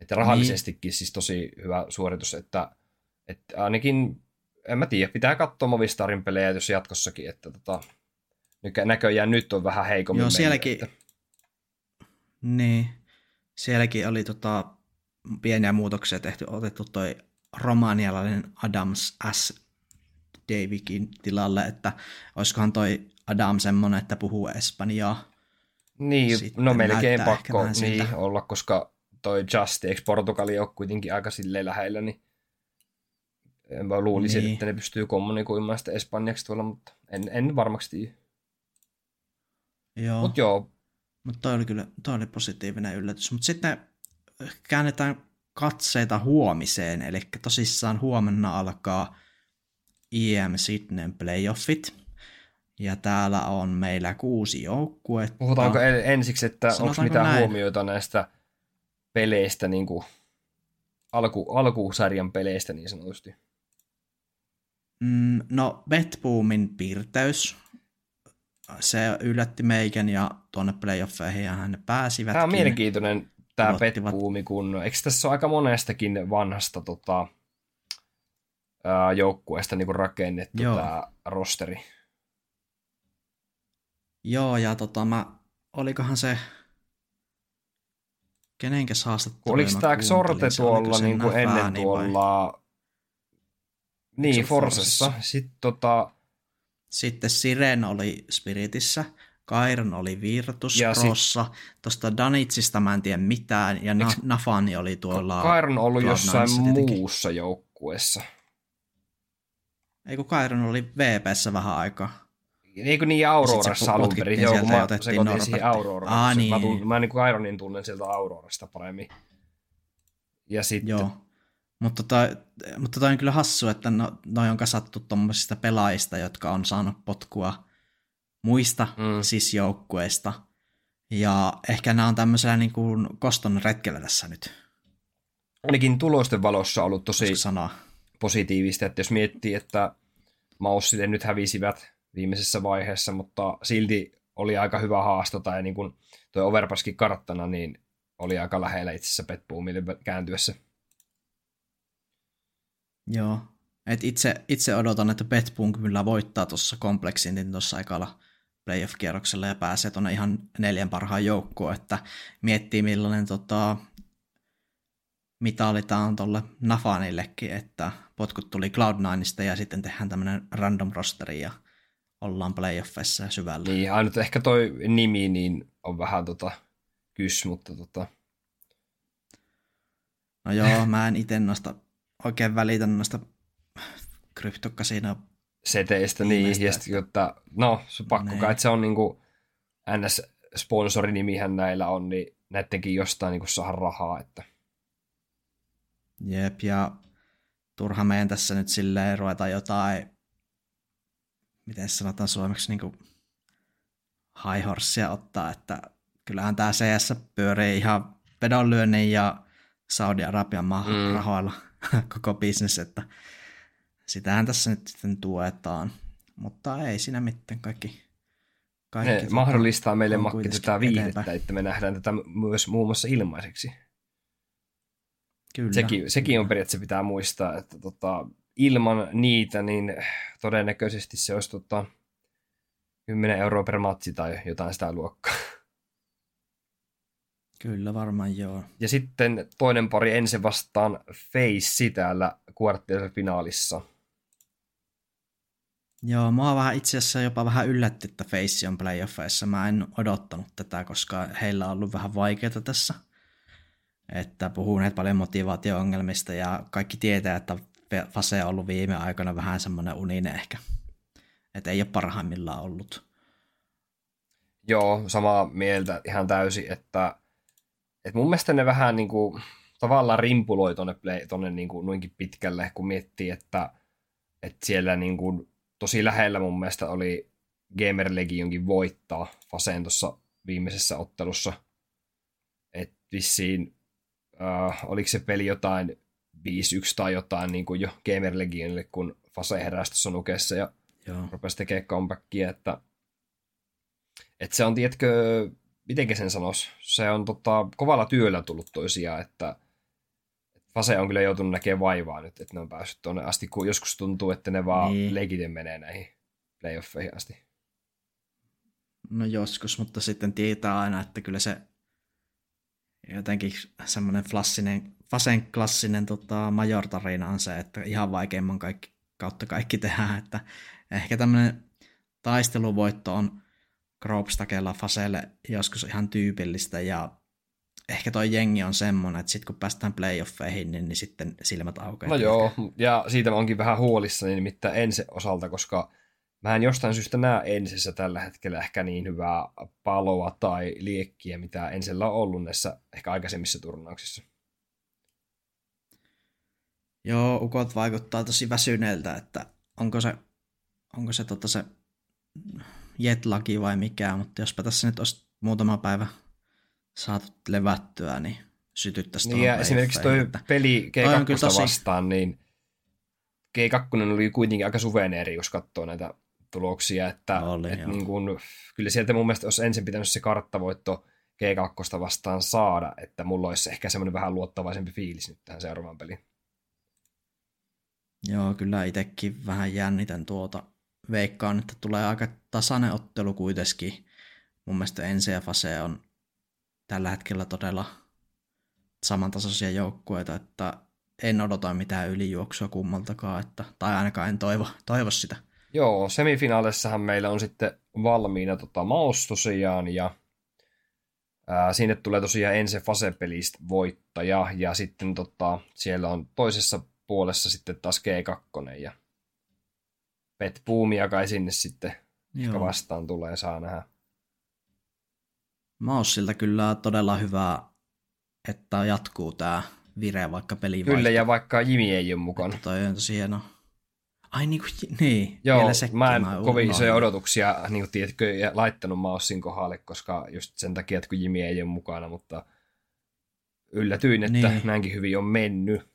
Että rahallisestikin niin. siis tosi hyvä suoritus, että, että ainakin, en mä tiedä, pitää katsoa Movistarin pelejä jos jatkossakin, että tota, näköjään nyt on vähän heikommin Joo, mennyt, sielläkin, että, niin, sielläkin oli tota, pieniä muutoksia tehty, otettu toi romanialainen Adams S. Davikin tilalle, että olisikohan toi Adam semmonen, että puhuu espanjaa. Niin, Sitten no melkein pakko siltä. niin, olla, koska toi Just, eikö Portugali ole kuitenkin aika silleen lähellä, niin mä luulisin, Niin. että ne pystyy kommunikoimaan sitä espanjaksi tuolla, mutta en, en varmaksi tiedä. Joo, Mutta joo, mutta toi oli kyllä toi oli positiivinen yllätys. Mutta sitten käännetään katseita huomiseen, eli tosissaan huomenna alkaa IM Sydneyn playoffit. Ja täällä on meillä kuusi joukkuetta. puhutaanko en- ensiksi, että onko mitään näin? huomioita näistä peleistä, niin kuin alku, alkusarjan peleistä niin sanotusti. Mm, no, Betboomin piirteys, se yllätti meikän ja tuonne playoffeihin ja ne pääsivät. Tämä on mielenkiintoinen tämä petbuumi, kun eikö tässä ole aika monestakin vanhasta tota, joukkueesta niin rakennettu Joo. tämä rosteri. Joo, ja tota mä, olikohan se, kenenkäs haastattelu? Oliko tämä Sorte tuolla niin kuin ennen tuolla... Niin, se Forsessa. Forsessa? Sitten tota, Sitten Siren oli Spiritissä, Kairon oli Virtus Ja sit- Prossa, tuosta Danitsista mä en tiedä mitään, ja Na- Eiks- Nafani oli tuolla... Kairon on ollut jossain muussa joukkueessa. Ei kun Kairon oli VPssä vähän aikaa. Niin kuin niin Aurorassa alun perin. Joo, kun mä sekoitin siihen Norbertti. Auroraan. Aa, Mä, niin. tunnen, mä niin kuin Ironin tunnen sieltä Aurorasta paremmin. Ja sitten, Joo. Mutta toi, mutta toi on kyllä hassu, että no, noi on kasattu tuommoisista pelaajista, jotka on saanut potkua muista Mm. mm. sisjoukkueista. Ja ehkä nämä on tämmöisellä niin kuin koston retkellä tässä nyt, ainakin tulosten valossa ollut tosi sanoa. Positiivista, että jos miettii, että Maussille nyt hävisivät viimeisessä vaiheessa, mutta silti oli aika hyvä haasto, tai niin kuin tuo Overpaskin karttana, niin oli aika lähellä itse asiassa Petboomille kääntyessä. Joo. Et itse, itse odotan, että Betboom kyllä voittaa tuossa kompleksin niin tuossa aikalla playoff-kierroksella ja pääsee tuonne ihan neljän parhaan joukkoon, että miettii millainen tota, mitali tämä on tuolle Nafanillekin, että potkut tuli Cloud9ista ja sitten tehdään tämmöinen random rosteri ja ollaan playoffissa syvällä. Niin, ainut ehkä toi nimi niin on vähän tota kys, mutta tota, No joo, mä en itse noista oikein välitä noista kryptokasino seteistä, niin, ja sitten, jotta, no, se pakko kai, että se on niinku NS-sponsorinimihän näillä on, niin näittenkin jostain niinku saada rahaa, että. Jep, ja turha meidän tässä nyt silleen ruveta jotain, miten sanotaan suomeksi, niinku high horsea ottaa, että kyllähän tämä CS pyörii ihan vedonlyönnin ja Saudi-Arabian mm. rahoilla koko bisnes, että sitähän tässä nyt sitten tuetaan. Mutta ei siinä mitään kaikki. kaikki ne tota, mahdollistaa meille makki tätä viihdettä, eteenpäin. että me nähdään tätä myös muun muassa ilmaiseksi. Kyllä. Sekin, sekin on periaatteessa pitää muistaa, että tota, ilman niitä, niin todennäköisesti se olisi tota, 10 euroa per matsi tai jotain sitä luokkaa. Kyllä varmaan joo. Ja sitten toinen pari ensin vastaan Face täällä finaalissa. Joo, mua vähän itse asiassa jopa vähän yllätti, että Face on playoffeissa. Mä en odottanut tätä, koska heillä on ollut vähän vaikeaa tässä. Että puhuneet paljon motivaatio-ongelmista ja kaikki tietää, että Fase on ollut viime aikoina vähän semmoinen uninen ehkä. Että ei ole parhaimmillaan ollut. Joo, samaa mieltä ihan täysin, että, että mun mielestä ne vähän niin kuin, tavallaan rimpuloi tuonne, tuonne niin noinkin pitkälle, kun miettii, että, että siellä niin kuin, tosi lähellä mun mielestä oli Gamer Legionkin voittaa Faseen tuossa viimeisessä ottelussa. Että vissiin, äh, oliko se peli jotain 5-1 tai jotain niin kuin jo Gamer Legionille, kun Fase heräsi tuossa nukessa ja Joo. rupesi tekemään comebackia, että, että se on, tiedätkö, miten sen sanoisi, se on tota, kovalla työllä tullut toisiaan, että Fase on kyllä joutunut näkemään vaivaa nyt, että ne on päässyt tuonne asti, kun joskus tuntuu, että ne vaan niin. leikiten menee näihin playoffeihin asti. No joskus, mutta sitten tietää aina, että kyllä se jotenkin semmoinen klassinen, Fasen klassinen tota, major-tarina on se, että ihan vaikeimman kaikki, kautta kaikki tehdään, että ehkä tämmöinen taisteluvoitto on Gropstakella Faselle joskus ihan tyypillistä ja ehkä toi jengi on semmoinen, että sitten kun päästään playoffeihin, niin, niin sitten silmät aukeaa. No joo, ja siitä mä onkin vähän huolissani nimittäin ensi osalta, koska mä en jostain syystä näe ensissä tällä hetkellä ehkä niin hyvää paloa tai liekkiä, mitä ensellä on ollut näissä ehkä aikaisemmissa turnauksissa. Joo, ukot vaikuttaa tosi väsyneeltä, että onko se, onko se, tota se jetlaki vai mikä, mutta jospa tässä nyt olisi muutama päivä saatu levättyä, niin sytyttäisiin niin ja esimerkiksi toi että... peli G2 tosi... vastaan, niin G2 oli kuitenkin aika suveneeri, jos katsoo näitä tuloksia, että oli, et niin kun, kyllä sieltä mun mielestä olisi ensin pitänyt se karttavoitto G2 vastaan saada, että mulla olisi ehkä semmoinen vähän luottavaisempi fiilis nyt tähän seuraavaan peliin. Joo, kyllä itsekin vähän jännitän tuota. Veikkaan, että tulee aika tasainen ottelu kuitenkin. Mun mielestä ensi ja fase on tällä hetkellä todella samantasoisia joukkueita, että en odota mitään ylijuoksua kummaltakaan, että, tai ainakaan en toivo, toivo sitä. Joo, semifinaalissahan meillä on sitten valmiina tota, Maus tosiaan, ja ää, sinne tulee tosiaan ensi fasepelistä voittaja, ja sitten tota, siellä on toisessa puolessa sitten taas G2, ja Pet Boomia kai sinne sitten Joo. vastaan tulee, saa nähdä. Maussilta kyllä todella hyvää, että jatkuu tämä vire vaikka peli Kyllä, ja vaikka Jimi ei ole mukana. Että toi on tosi hieno. Ai niin kuin, niin. Joo, sekin, mä en mä kovin isoja odotuksia niin kuin, tiedätkö, laittanut Maussin kohdalle, koska just sen takia, että kun Jimi ei ole mukana, mutta yllätyin, että niin. näinkin hyvin on mennyt.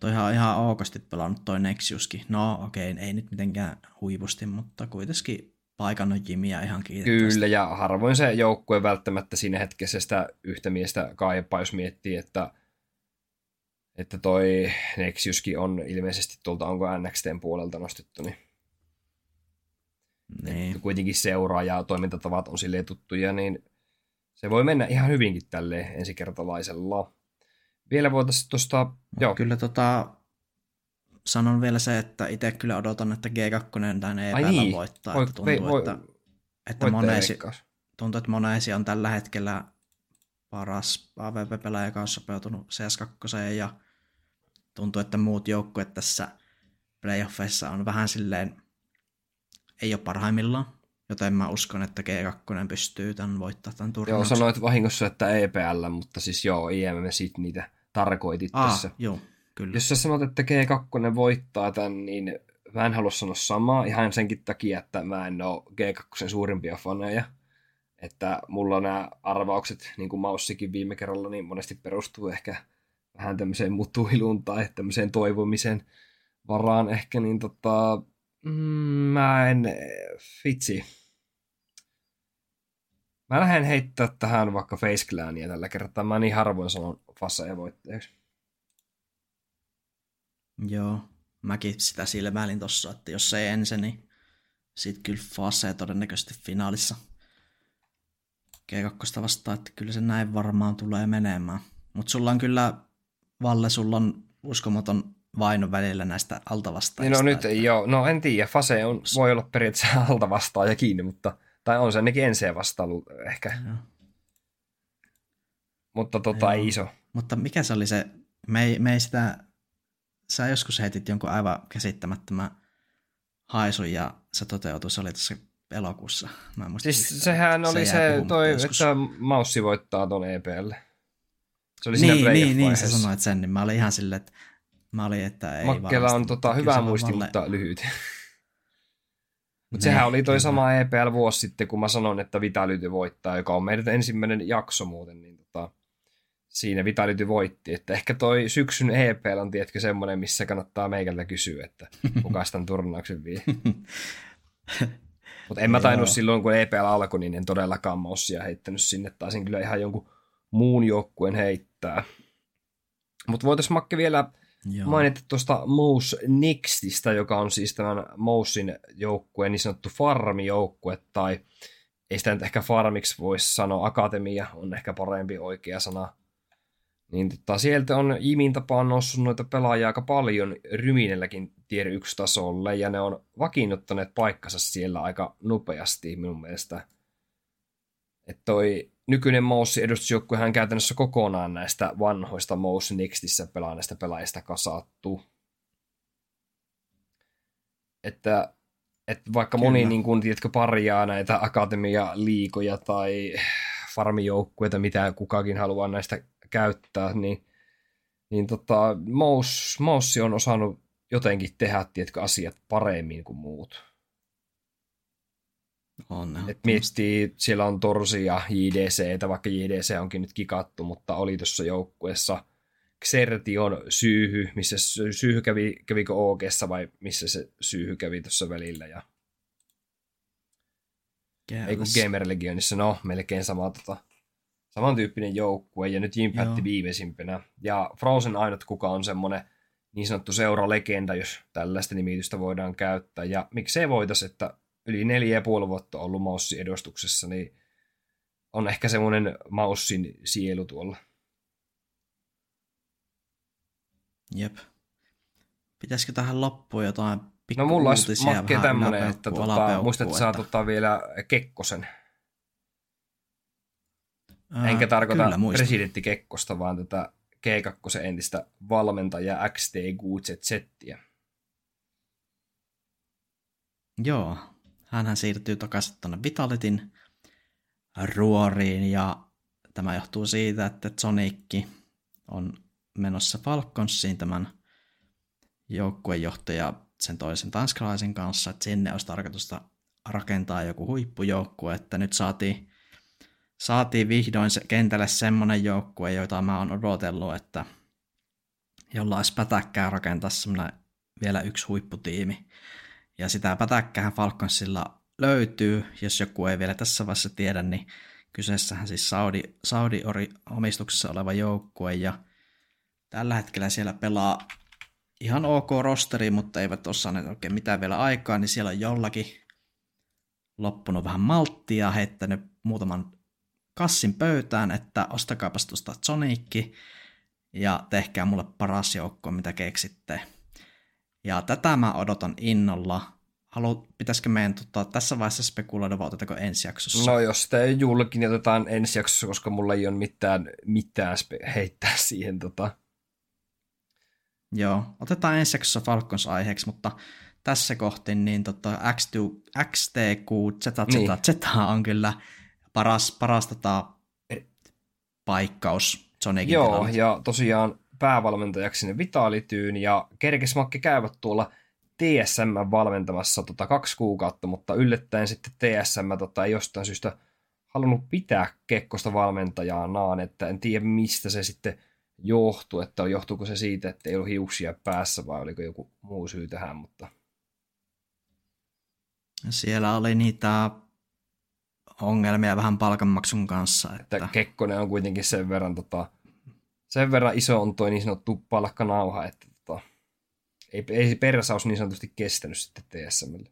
Toi ihan, ihan ookasti pelannut toi Nexiuskin. No okei, okay, ei nyt mitenkään huipusti, mutta kuitenkin paikannut Jimiä ihan kiitettävästi. Kyllä, ja harvoin se joukkue välttämättä siinä hetkessä sitä yhtä miestä kaipaa, jos miettii, että, että toi Nexiuskin on ilmeisesti tuolta, onko NXTn puolelta nostettu, niin, niin. kuitenkin seuraa ja toimintatavat on silleen tuttuja, niin se voi mennä ihan hyvinkin tälle ensikertalaisella. Vielä voitaisiin tuosta... Joo. Kyllä tota, sanon vielä se, että itse kyllä odotan, että G2 tänne ei niin. voittaa. Voi, että tuntuu, voi, että, että moneesi, tuntuu, että moneesi on tällä hetkellä paras AVP-pelaaja, joka on sopeutunut CS2 ja tuntuu, että muut joukkueet tässä playoffeissa on vähän silleen, ei ole parhaimmillaan, joten mä uskon, että G2 pystyy tämän voittamaan tämän turnauksen. Joo, sanoit vahingossa, että EPL, mutta siis joo, IMM sit niitä tarkoitit Aa, tässä. joo, kyllä. Jos sä sanot, että G2 voittaa tämän, niin mä en halua sanoa samaa ihan senkin takia, että mä en ole G2 suurimpia faneja. Että mulla nämä arvaukset, niin kuin Maussikin viime kerralla, niin monesti perustuu ehkä vähän tämmöiseen mutuiluun tai tämmöiseen toivomisen varaan ehkä, niin tota, mm, mä en, vitsi. Mä lähden heittää tähän vaikka Face Clania tällä kertaa. Mä niin harvoin sanon faseja voittajaksi. Joo, mäkin sitä silmäilin tossa, että jos ei ensin, niin sit kyllä Fase todennäköisesti finaalissa G2 vastaan, että kyllä se näin varmaan tulee menemään. Mutta sulla on kyllä, Valle, sulla on uskomaton vaino välillä näistä Niin altavastaajista. no nyt että... joo, no en tiedä, Fase on, voi olla periaatteessa alta vastaaja kiinni, mutta, tai on se ainakin ensin vastailu ehkä, Joo. mutta tota Joo. ei iso. Mutta mikä se oli se, me ei, me ei sitä, sä joskus heitit jonkun aivan käsittämättömän haisun ja se toteutui, se oli tässä elokuussa. Mä en muista, Siis sehän oli se, puhumatta toi, joskus. että Maussi voittaa ton EPL. Se oli Niin, niin, niin, sä sanoit sen, niin mä olin ihan silleen, että mä olin, että ei Makkela on tota, hyvä muisti, Valle- mutta lyhyt. Mutta Niin, sehän oli toi kyllä. sama EPL vuosi sitten, kun mä sanoin, että Vitality voittaa, joka on meidän ensimmäinen jakso muuten, niin tota, siinä Vitality voitti. Että ehkä toi syksyn EPL on, tiedätkö, semmoinen, missä kannattaa meikältä kysyä, että kuka sitä turnauksen vie. Mutta en mä tainnut silloin, kun EPL alkoi, niin en todellakaan Maussia heittänyt sinne. Taisin kyllä ihan jonkun muun joukkueen heittää. Mutta voitaisiin Makke vielä Joo. mainita tuosta Mouse Nextistä, joka on siis tämän Mousein joukkueen niin sanottu farmijoukkue, tai ei sitä nyt ehkä farmiksi voisi sanoa, akatemia on ehkä parempi oikea sana. Niin tota, sieltä on Jimin tapaan noussut noita pelaajia aika paljon Ryminelläkin tier 1 tasolle, ja ne on vakiinnuttaneet paikkansa siellä aika nopeasti minun mielestä. Että toi nykyinen Mouse edustusjoukkuehan on käytännössä kokonaan näistä vanhoista Mouse Nextissä pelaaneista pelaajista kasattu. Että, että vaikka Kyllä. moni niin kun, tiedätkö, parjaa näitä akatemia-liikoja tai farmijoukkueita, mitä kukakin haluaa näistä käyttää, niin, niin tota, Mouse on osannut jotenkin tehdä, tiedätkö, asiat paremmin kuin muut. On, Et miettii, siellä on Torsi ja JDC, vaikka JDC onkin nyt kikattu, mutta oli tuossa joukkueessa Xertion syyhy, missä sy- syyhy kävi, kävikö OGssa vai missä se syyhy kävi tuossa välillä. Ja, ei kun Gamer Legionissa, no melkein sama, tota, samantyyppinen joukkue ja nyt Impact Joo. viimeisimpänä. Ja Frozen ainut kuka on semmoinen niin sanottu seuralegenda, jos tällaista nimitystä voidaan käyttää. Ja miksei voitais, että yli neljä ja puoli vuotta ollut Maussin edustuksessa, niin on ehkä semmoinen Maussin sielu tuolla. Jep. Pitäisikö tähän loppuun jotain pikku No mulla olisi uutisia, Makke vähän tämmönen, yläpeukkua, että tota, alapeukkua, muistat, että saa tota vielä Kekkosen. Ää, Enkä tarkoita presidentti Kekkosta, vaan tätä G2 entistä valmentajaa XT Gutsettiä. Joo, hänhän siirtyy takaisin tuonne Vitalitin ruoriin ja tämä johtuu siitä, että Sonicki on menossa Falconsiin tämän joukkuejohtaja sen toisen tanskalaisen kanssa, että sinne olisi tarkoitusta rakentaa joku huippujoukkue, että nyt saatiin, saatiin vihdoin se kentälle semmoinen joukkue, jota mä oon odotellut, että jolla olisi pätäkkää rakentaa semmoinen vielä yksi huipputiimi. Ja sitä pätäkkää Falconsilla löytyy, jos joku ei vielä tässä vaiheessa tiedä, niin kyseessähän siis Saudi, Saudi-omistuksessa oleva joukkue, ja tällä hetkellä siellä pelaa ihan ok rosteri, mutta eivät ole saaneet oikein mitään vielä aikaa, niin siellä on jollakin loppunut vähän malttia, heittänyt muutaman kassin pöytään, että ostakaapas tuosta Sonicki, ja tehkää mulle paras joukko, mitä keksitte. Ja tätä mä odotan innolla. halu, pitäisikö meidän tota, tässä vaiheessa spekuloida, vai otetaanko ensi jaksossa? No jos sitä ei julkin, niin otetaan ensi jaksossa, koska mulla ei ole mitään, mitään spe- heittää siihen. Tota. Joo, otetaan ensi jaksossa Falcons aiheeksi, mutta tässä kohti niin tota, X2, XTQ Z, Z, niin. Z on kyllä paras, paras tota, paikkaus Sonicin Joo, tilalle. ja tosiaan päävalmentajaksi sinne Vitalityyn, ja kerkes Makke käyvät tuolla TSM valmentamassa tota kaksi kuukautta, mutta yllättäen sitten TSM tota, ei jostain syystä halunnut pitää Kekkosta valmentajanaan, että en tiedä mistä se sitten johtuu, että johtuuko se siitä, että ei ollut hiuksia päässä vai oliko joku muu syy tähän, mutta... Siellä oli niitä ongelmia vähän palkanmaksun kanssa. Että... että Kekkonen on kuitenkin sen verran, tota, sen verran iso on toi niin sanottu palkkanauha, että tota, ei, ei persaus niin sanotusti kestänyt sitten TSMlle.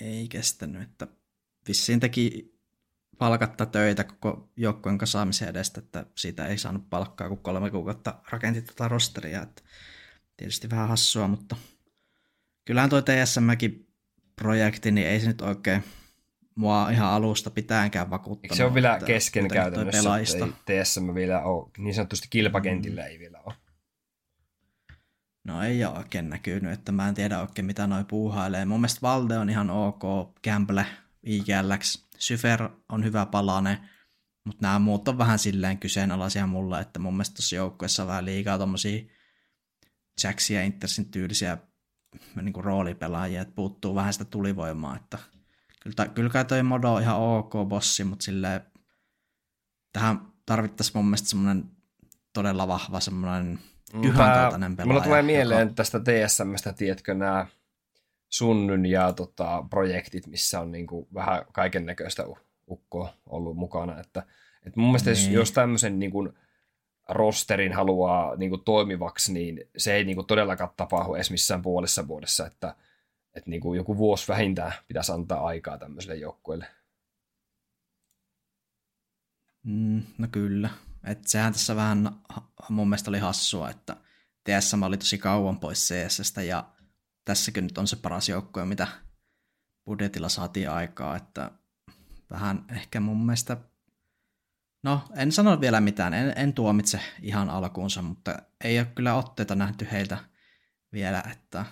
Ei kestänyt, että vissiin teki palkatta töitä koko joukkojen kasaamisen edestä, että siitä ei saanut palkkaa, kun kolme kuukautta rakenti tätä rosteria. Että tietysti vähän hassua, mutta kyllähän toi TSMkin projekti, niin ei se nyt oikein mua ihan alusta pitäänkään vakuuttanut. Eikö se on vielä kesken käytännössä, ei TSM vielä ole, niin sanotusti kilpakentillä mm. ei vielä ole. No ei ole oikein näkynyt, että mä en tiedä oikein mitä noi puuhailee. Mun mielestä Valde on ihan ok, Gamble, IGLX, Syfer on hyvä palane, mutta nämä muut on vähän silleen kyseenalaisia mulle, että mun mielestä tuossa joukkueessa on vähän liikaa tommosia Jacksia ja Intersin tyylisiä niin kuin roolipelaajia, että puuttuu vähän sitä tulivoimaa, että kyllä, kyllä kai toi Modo on ihan ok bossi, mutta silleen tähän tarvittaisiin mun mielestä semmoinen todella vahva semmoinen Pyhän kaltainen pelaaja. Mulla tulee mieleen joka... tästä TSMstä, tiedätkö, nämä Sunnyn ja tota, projektit, missä on niinku vähän kaiken näköistä ukkoa ollut mukana. Että, et mun mielestä niin. jos, jos tämmöisen niinku, rosterin haluaa niinku, toimivaksi, niin se ei niinku, todellakaan tapahdu edes missään puolessa vuodessa, että et, niinku, joku vuosi vähintään pitäisi antaa aikaa tämmöiselle joukkueelle. Mm, no kyllä. Et sehän tässä vähän mun mielestä oli hassua, että TSM oli tosi kauan pois cs ja tässäkin nyt on se paras joukkue, mitä budjetilla saatiin aikaa, että vähän ehkä mun mielestä, no en sano vielä mitään, en, en tuomitse ihan alkuunsa, mutta ei ole kyllä otteita nähty heiltä vielä, että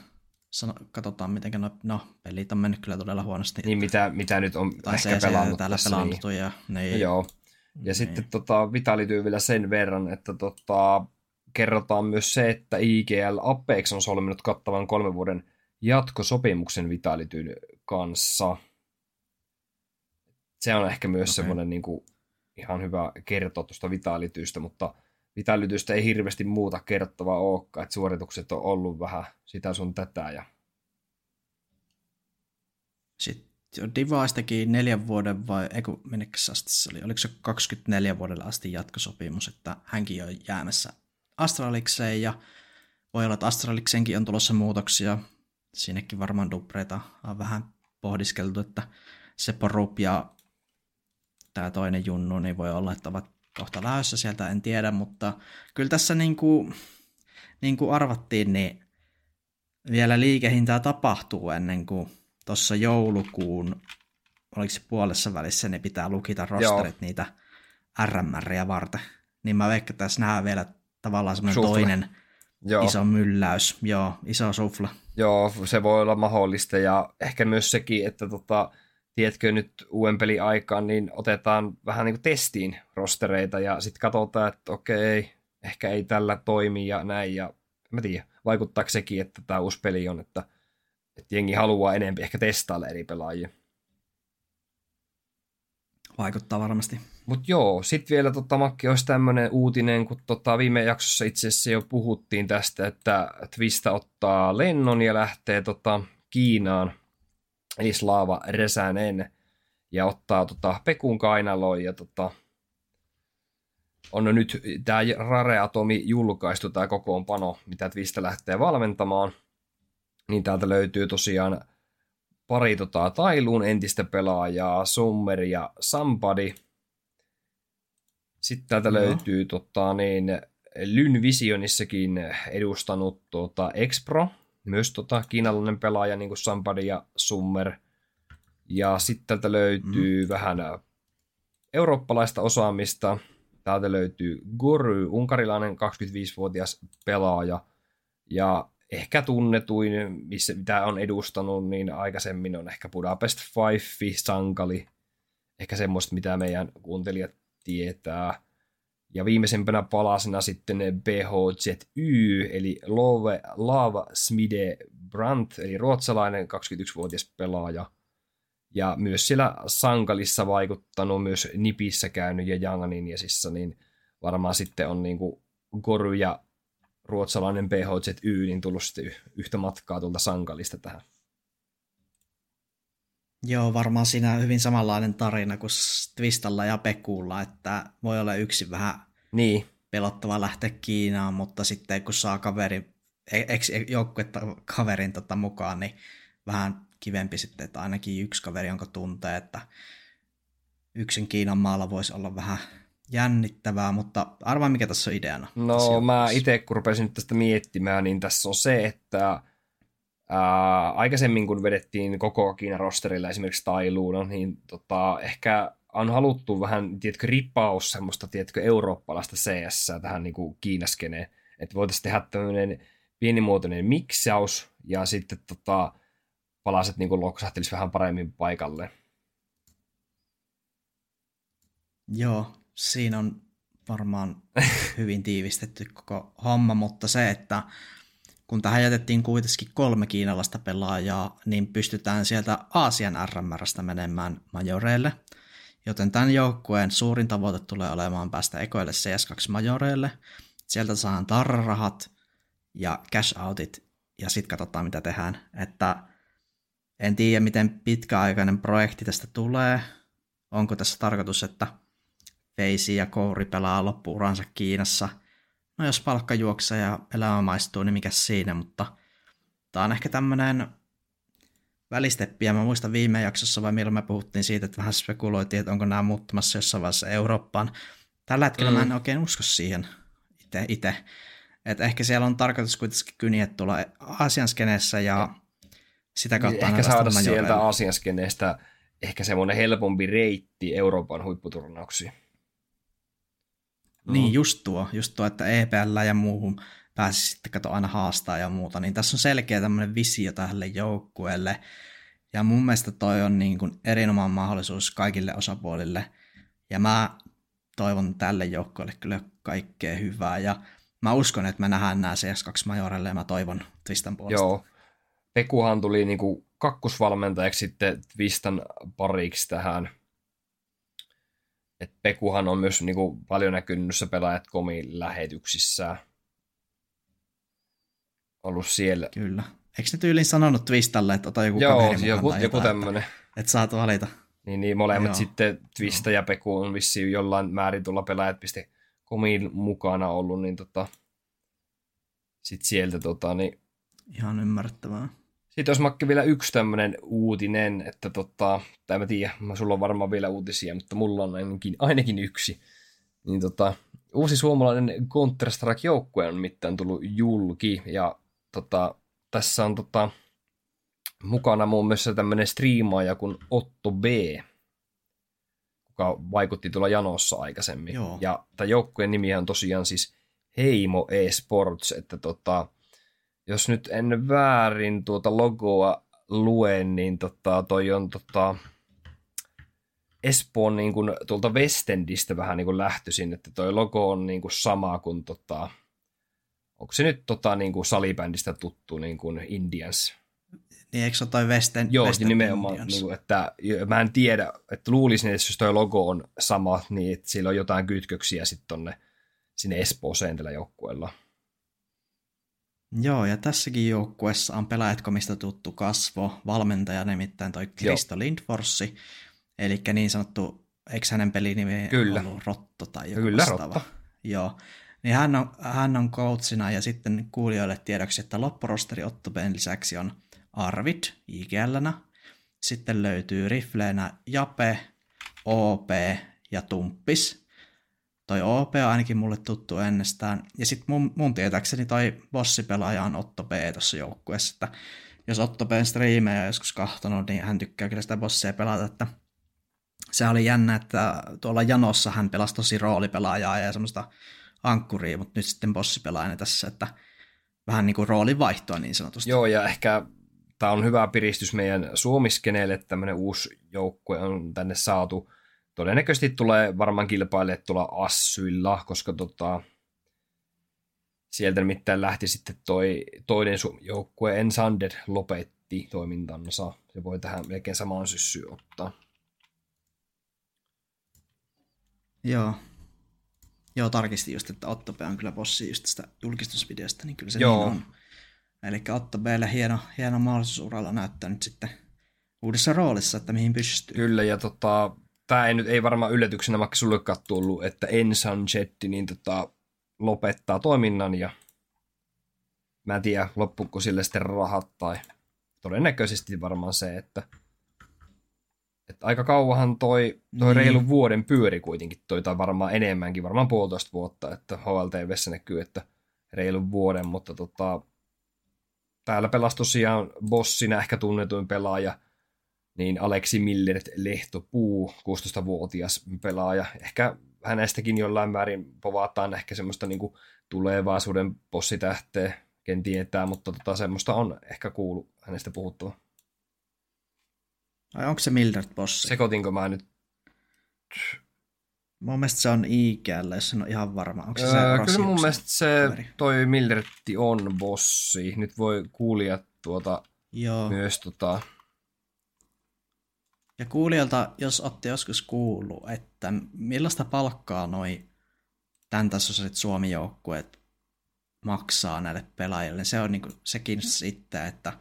sano, katsotaan miten no, no, pelit on mennyt kyllä todella huonosti. Niin mitä, mitä nyt on tai ehkä pelannut täällä pelannut niin. ja niin. Joo, ja niin. sitten tota, Vitalityy vielä sen verran, että tota, kerrotaan myös se, että IGL Apex on solminut kattavan kolmen vuoden jatkosopimuksen Vitalityn kanssa. Se on ehkä myös okay. semmoinen niin kuin, ihan hyvä kertoa tuosta Vitalitystä, mutta Vitalitystä ei hirveästi muuta kerrottavaa olekaan, että suoritukset on ollut vähän sitä sun tätä. Ja... Sitten Device teki neljän vuoden vai, eikö minnekäs asti se oli, oliko se 24 vuodelle asti jatkosopimus, että hänkin on jäämässä Astralikseen ja voi olla, että Astraliksenkin on tulossa muutoksia. Sinnekin varmaan dubreita on vähän pohdiskeltu, että se Porup ja tämä toinen junnu, niin voi olla, että ovat kohta lähdössä sieltä, en tiedä, mutta kyllä tässä niin kuin, niin kuin arvattiin, niin vielä liikehintaa tapahtuu ennen kuin tuossa joulukuun, oliko se puolessa välissä, niin pitää lukita rosterit Joo. niitä RMRia varten. Niin mä veikkaan, että tässä nähdään vielä tavallaan semmoinen toinen Joo. iso mylläys. Joo, iso sufla. Joo, se voi olla mahdollista ja ehkä myös sekin, että tota, tiedätkö nyt uuden pelin aikaan, niin otetaan vähän niin kuin testiin rostereita ja sitten katsotaan, että okei, ehkä ei tällä toimi ja näin ja mä tiedän, vaikuttaako sekin, että tämä uusi peli on, että että jengi haluaa enemmän ehkä testailla eri pelaajia. Vaikuttaa varmasti. Mutta joo, sitten vielä tota, Makki olisi tämmöinen uutinen, kun tota, viime jaksossa itse asiassa jo puhuttiin tästä, että Twista ottaa lennon ja lähtee tota, Kiinaan, eli Slaava Resänen, ja ottaa tota, Pekun kainaloon, ja tota, on nyt tämä Rare Atomi julkaistu, tämä kokoonpano, mitä Twista lähtee valmentamaan – niin täältä löytyy tosiaan pari tota, Tailuun entistä pelaajaa, Summer ja Somebody. Sitten täältä no. löytyy tota, niin, Lyn Visionissakin edustanut tota, Expro, myös tota, kiinalainen pelaaja, niin kuin Sampadi ja Summer. Ja sitten täältä löytyy mm. vähän eurooppalaista osaamista. Täältä löytyy Gory, unkarilainen 25-vuotias pelaaja. Ja ehkä tunnetuin, missä, mitä on edustanut, niin aikaisemmin on ehkä Budapest Five, Sankali. Ehkä semmoista, mitä meidän kuuntelijat tietää. Ja viimeisempänä palasena sitten BHZY, eli Love, Lava Smide Brandt, eli ruotsalainen 21-vuotias pelaaja. Ja myös siellä Sankalissa vaikuttanut, myös Nipissä käynyt ja Young Ninjasissa, niin varmaan sitten on niin kuin Goru ja ruotsalainen BHZY niin tullut sitten yhtä matkaa tuolta Sankalista tähän. Joo, varmaan siinä on hyvin samanlainen tarina kuin Twistalla ja Pekulla, että voi olla yksi vähän niin. pelottava lähteä Kiinaan, mutta sitten kun saa kaveri, ex joukkuetta kaverin tota mukaan, niin vähän kivempi sitten, että ainakin yksi kaveri, jonka tuntee, että yksin Kiinan maalla voisi olla vähän jännittävää, mutta arvaa mikä tässä on ideana. No mä itse kun rupesin nyt tästä miettimään, niin tässä on se, että ää, aikaisemmin kun vedettiin koko Kiinan rosterilla esimerkiksi Tailuuna, niin tota, ehkä on haluttu vähän, tiedätkö, ripaus semmoista, tiedätkö, eurooppalaista CS tähän niin kuin Kiinaskeneen. Että voitaisiin tehdä tämmöinen pienimuotoinen miksaus ja sitten tota, palaset niin kuin loksahtelisi vähän paremmin paikalle. Joo, siinä on varmaan hyvin tiivistetty koko homma, mutta se, että kun tähän jätettiin kuitenkin kolme kiinalaista pelaajaa, niin pystytään sieltä Aasian RMRstä menemään majoreille. Joten tämän joukkueen suurin tavoite tulee olemaan päästä ekoille CS2 majoreille. Sieltä saadaan tarrarahat ja cash outit ja sitten katsotaan mitä tehdään. Että en tiedä miten pitkäaikainen projekti tästä tulee. Onko tässä tarkoitus, että Feisi ja Kouri pelaa loppuuransa Kiinassa. No jos palkka juoksee ja elämä maistuu, niin mikä siinä, mutta tämä on ehkä tämmöinen välisteppi, ja mä muistan viime jaksossa, vai milloin me puhuttiin siitä, että vähän spekuloitiin, että onko nämä muuttumassa jossain vaiheessa Eurooppaan. Tällä hetkellä mm. mä en oikein usko siihen itse. Että ehkä siellä on tarkoitus kuitenkin kyniä tulla Aasian skeneessä ja sitä kautta Ehkä saada sieltä Aasian skeneestä ehkä semmoinen helpompi reitti Euroopan huipputurnauksiin. No. Niin, just tuo, just tuo, että EPL ja muuhun pääsi sitten kato aina haastaa ja muuta, niin tässä on selkeä tämmöinen visio tälle joukkueelle, ja mun mielestä toi on niin kuin erinomainen mahdollisuus kaikille osapuolille, ja mä toivon tälle joukkueelle kyllä kaikkea hyvää, ja mä uskon, että me nähdään nämä CS2 Majorelle, ja mä toivon Twistan puolesta. Joo, Pekuhan tuli niin kuin kakkosvalmentajaksi sitten Twistan pariksi tähän et Pekuhan on myös niinku paljon näkynyt pelaajat komiin lähetyksissä. Ollut siellä. Kyllä. Eikö ne tyylin sanonut Twistalle, että ota joku Joo, kaveri joku, joku tämmöinen. Että, että saat valita. Niin, niin molemmat Joo. sitten Twista ja Peku on vissiin jollain määrin tulla pelaajat pisti komiin mukana ollut, niin tota, sitten sieltä tota, niin... Ihan ymmärrettävää. Sitten jos Makki vielä yksi tämmöinen uutinen, että tota, tai mä tiedä, sulla on varmaan vielä uutisia, mutta mulla on ainakin, ainakin yksi. Niin tota, uusi suomalainen Counter-Strike-joukkue on mitään tullut julki, ja tota, tässä on tota, mukana muun muassa tämmöinen striimaaja kuin Otto B, joka vaikutti tuolla janossa aikaisemmin. Joo. Ja tämä joukkueen nimi on tosiaan siis Heimo eSports, että tota, jos nyt en väärin tuota logoa luen, niin tota, toi on tota, Espoon niin kuin, tuolta Westendistä vähän niin kuin lähtöisin, että toi logo on niin kuin sama kuin tota, onko se nyt tota, niin kuin salibändistä tuttu niin kuin Indians? Niin eikö se ole toi Western, Joo, Western nimenomaan, niin kuin, että mä en tiedä, että luulisin, että jos toi logo on sama, niin että sillä on jotain kytköksiä sitten tonne sinne Espooseen tällä joukkueella. Joo, ja tässäkin joukkueessa on pelaajatkomista tuttu kasvo, valmentaja nimittäin toi Kristo Lindforsi, eli niin sanottu, eikö hänen pelinimi Kyllä. ollut Rotto tai joku Kyllä, vastaava? Rotto. Joo, niin hän on, hän on coachina ja sitten kuulijoille tiedoksi, että lopporosteri Otto Ben lisäksi on Arvid igl sitten löytyy rifleenä Jape, OP ja Tumppis. Toi OP on ainakin mulle tuttu ennestään. Ja sitten mun, mun tietääkseni toi bossipelaaja on Otto B tuossa joukkueessa, että jos Otto B striimejä joskus kahtonut, niin hän tykkää kyllä sitä bossia pelata, että se oli jännä, että tuolla janossa hän pelasi tosi roolipelaajaa ja semmoista ankkuria, mutta nyt sitten bossipelaajana tässä, että vähän niin kuin roolin vaihtoa niin sanotusti. Joo, ja ehkä tämä on hyvä piristys meidän suomiskeneelle, että tämmöinen uusi joukkue on tänne saatu. Todennäköisesti tulee varmaan kilpailemaan tuolla Assyilla, koska tota, sieltä nimittäin lähti sitten toi toinen joukkue, Ensanded lopetti toimintansa. Se voi tähän melkein samaan syssyyn ottaa. Joo. Joo, tarkistin just, että Otto B on kyllä bossi just sitä julkistusvideosta, niin kyllä se Joo. niin on. Eli Otto Blle hieno, hieno mahdollisuus uralla näyttää nyt sitten uudessa roolissa, että mihin pystyy. Kyllä, ja tota, tämä ei nyt ei varmaan yllätyksenä vaikka sullekaan tullut, että Ensan Jetti niin tota, lopettaa toiminnan ja mä en tiedä, loppuuko sille sitten rahat tai todennäköisesti varmaan se, että, että aika kauahan toi, toi niin. reilun vuoden pyöri kuitenkin toi, tai varmaan enemmänkin, varmaan puolitoista vuotta, että HLTVssä näkyy, että reilun vuoden, mutta tota, täällä pelasi tosiaan bossina ehkä tunnetuin pelaaja, niin Aleksi Miller Lehtopuu, 16-vuotias pelaaja. Ehkä hänestäkin jollain määrin povataan ehkä semmoista niin kuin tulevaisuuden bossitähteä, ken tietää, mutta tota, semmoista on ehkä kuulu hänestä puhuttua. Ai onko se Mildred bossi? Sekoitinko mä nyt? Mun mielestä se on IGL, jos en ole ihan varma. Onko se öö, se Kyllä mun mielestä se kaveri? toi Mildretti on bossi. Nyt voi kuulia tuota Joo. myös tota... Ja kuulijalta, jos olette joskus kuullut, että millaista palkkaa noi tämän tasoiset Suomi-joukkueet maksaa näille pelaajille, niin se on niinku, sekin sitten, että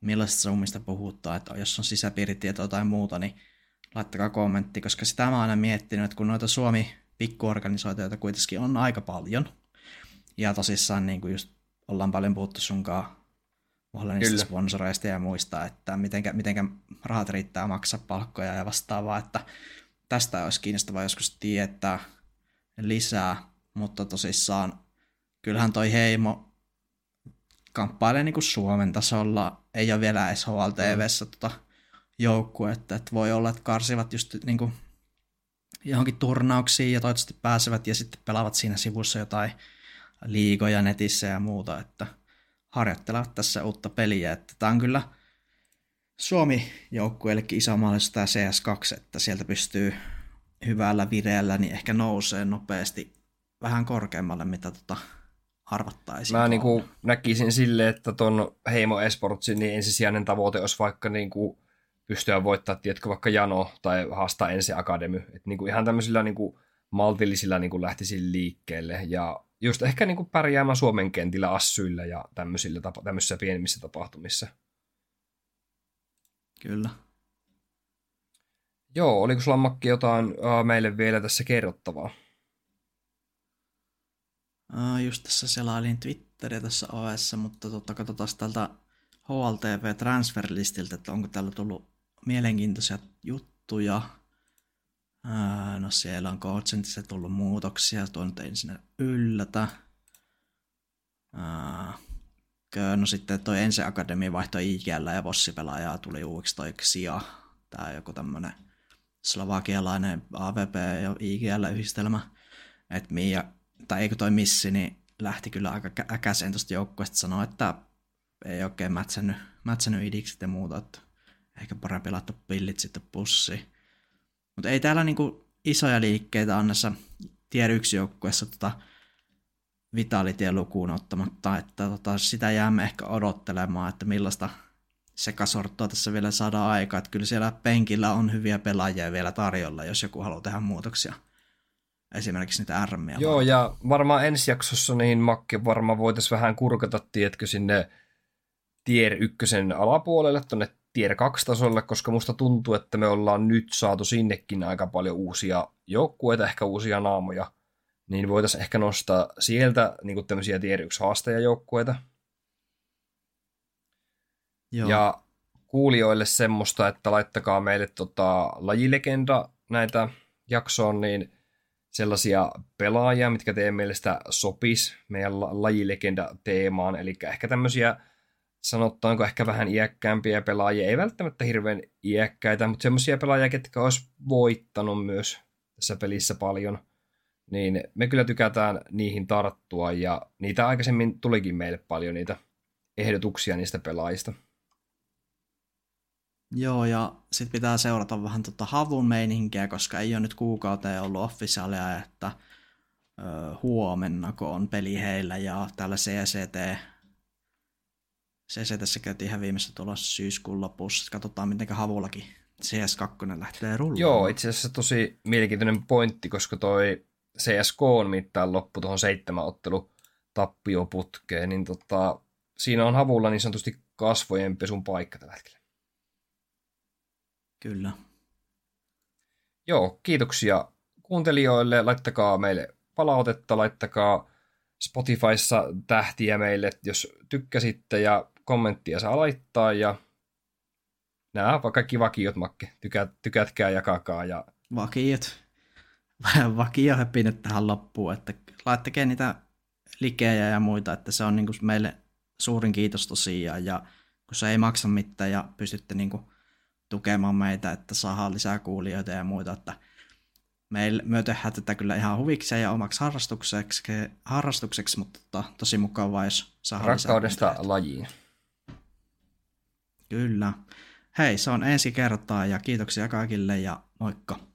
millaisista summista puhutaan, että jos on sisäpiiritietoa tai muuta, niin laittakaa kommentti, koska sitä mä oon aina miettinyt, että kun noita Suomi pikkuorganisaatioita kuitenkin on aika paljon, ja tosissaan niin kuin just ollaan paljon puhuttu sunkaan niistä sponsoreista ja muista, että mitenkä, mitenkä rahat riittää maksaa palkkoja ja vastaavaa, että tästä olisi kiinnostavaa joskus tietää lisää, mutta tosissaan kyllähän toi Heimo kamppailee niin kuin Suomen tasolla, ei ole vielä edes HLTVssä mm. tota, joukkuetta, että voi olla, että karsivat just niin kuin johonkin turnauksiin ja toivottavasti pääsevät ja sitten pelaavat siinä sivussa jotain liigoja netissä ja muuta, että harjoittelevat tässä uutta peliä, että tämä on kyllä Suomi-joukkueellekin iso mahdollisuus tämä CS2, että sieltä pystyy hyvällä vireellä, niin ehkä nousee nopeasti vähän korkeammalle, mitä tota arvattaisiin. Mä niin kuin näkisin sille, että ton Heimo Esportsin niin ensisijainen tavoite olisi vaikka niin kuin pystyä voittaa, tiedätkö, vaikka Jano tai haastaa ensi akademy. Että niin kuin ihan tämmöisillä niin kuin maltillisilla niin kuin lähtisin liikkeelle ja just ehkä niin kuin pärjäämään Suomen kentillä assyillä ja tämmöisillä, tämmöisissä pienimmissä tapahtumissa. Kyllä. Joo, oliko sulla Makki jotain uh, meille vielä tässä kerrottavaa? Uh, just tässä selailin Twitteriä tässä OS, mutta totta katsotaan tältä HLTV transferlistiltä, että onko täällä tullut mielenkiintoisia juttuja. No siellä on Coachentissa tullut muutoksia, tuo nyt ei sinne yllätä. no sitten toi Ense Akademi vaihtoi IGL ja bossipelaajaa tuli uudiksi toi Xia. Tää joku tämmönen slovakialainen AVP ja IGL-yhdistelmä. Et Mia, tai eikö toi Missi, niin lähti kyllä aika äkäseen tuosta joukkueesta sanoa, että ei oikein mätsännyt, mätsännyt idikset ja muuta. Että ehkä parempi laittaa pillit sitten pussiin. Mutta ei täällä niinku isoja liikkeitä on näissä tier 1 joukkueessa tota Vitalitien lukuun ottamatta, että tota, sitä jäämme ehkä odottelemaan, että millaista sekasorttoa tässä vielä saadaan aikaa. Että kyllä siellä penkillä on hyviä pelaajia vielä tarjolla, jos joku haluaa tehdä muutoksia. Esimerkiksi niitä RMia. Joo, ja varmaan ensi jaksossa niin Makki varmaan voitaisiin vähän kurkata, tiedätkö, sinne tier ykkösen alapuolelle, tuonne tier 2 tasolle, koska musta tuntuu, että me ollaan nyt saatu sinnekin aika paljon uusia joukkueita, ehkä uusia naamoja, niin voitaisiin ehkä nostaa sieltä niin tämmöisiä tier 1 haastajajoukkueita. Joo. Ja kuulijoille semmoista, että laittakaa meille tota, lajilegenda näitä jaksoon, niin sellaisia pelaajia, mitkä teidän mielestä sopis meidän lajilegenda-teemaan, eli ehkä tämmöisiä sanottaanko ehkä vähän iäkkäämpiä pelaajia, ei välttämättä hirveän iäkkäitä, mutta semmoisia pelaajia, ketkä olisi voittanut myös tässä pelissä paljon, niin me kyllä tykätään niihin tarttua, ja niitä aikaisemmin tulikin meille paljon niitä ehdotuksia niistä pelaajista. Joo, ja sitten pitää seurata vähän tuota havun meininkiä, koska ei ole nyt kuukauteen ollut officiaalia, että ö, huomenna, kun on peli heillä, ja täällä CCT, CCTssä käytiin ihan viimeistä tulossa syyskuun lopussa. Katsotaan, miten havullakin CS2 lähtee rullaamaan. Joo, itse asiassa tosi mielenkiintoinen pointti, koska toi CSK on mittaan loppu tuohon seitsemän ottelu tappioputkeen, niin tota, siinä on havulla niin sanotusti kasvojen pesun paikka tällä hetkellä. Kyllä. Joo, kiitoksia kuuntelijoille. Laittakaa meille palautetta, laittakaa Spotifyssa tähtiä meille, jos tykkäsitte ja kommenttia saa laittaa ja nämä kaikki vakiot, Makke. Tykät, tykätkää, jakakaa. Ja... Vakiot. Vakio höpinyt tähän loppuun, että laittakaa niitä likejä ja muita, että se on niin kuin meille suurin kiitos tosiaan ja kun se ei maksa mitään ja pystytte niin kuin tukemaan meitä, että saadaan lisää kuulijoita ja muita, että meillä, me tehdään tätä kyllä ihan huvikseen ja omaksi harrastukseksi, harrastukseksi mutta to, tota, tosi mukavaa, jos saadaan Rakkaudesta lajiin. Kyllä. Hei, se on ensi kertaa ja kiitoksia kaikille ja moikka.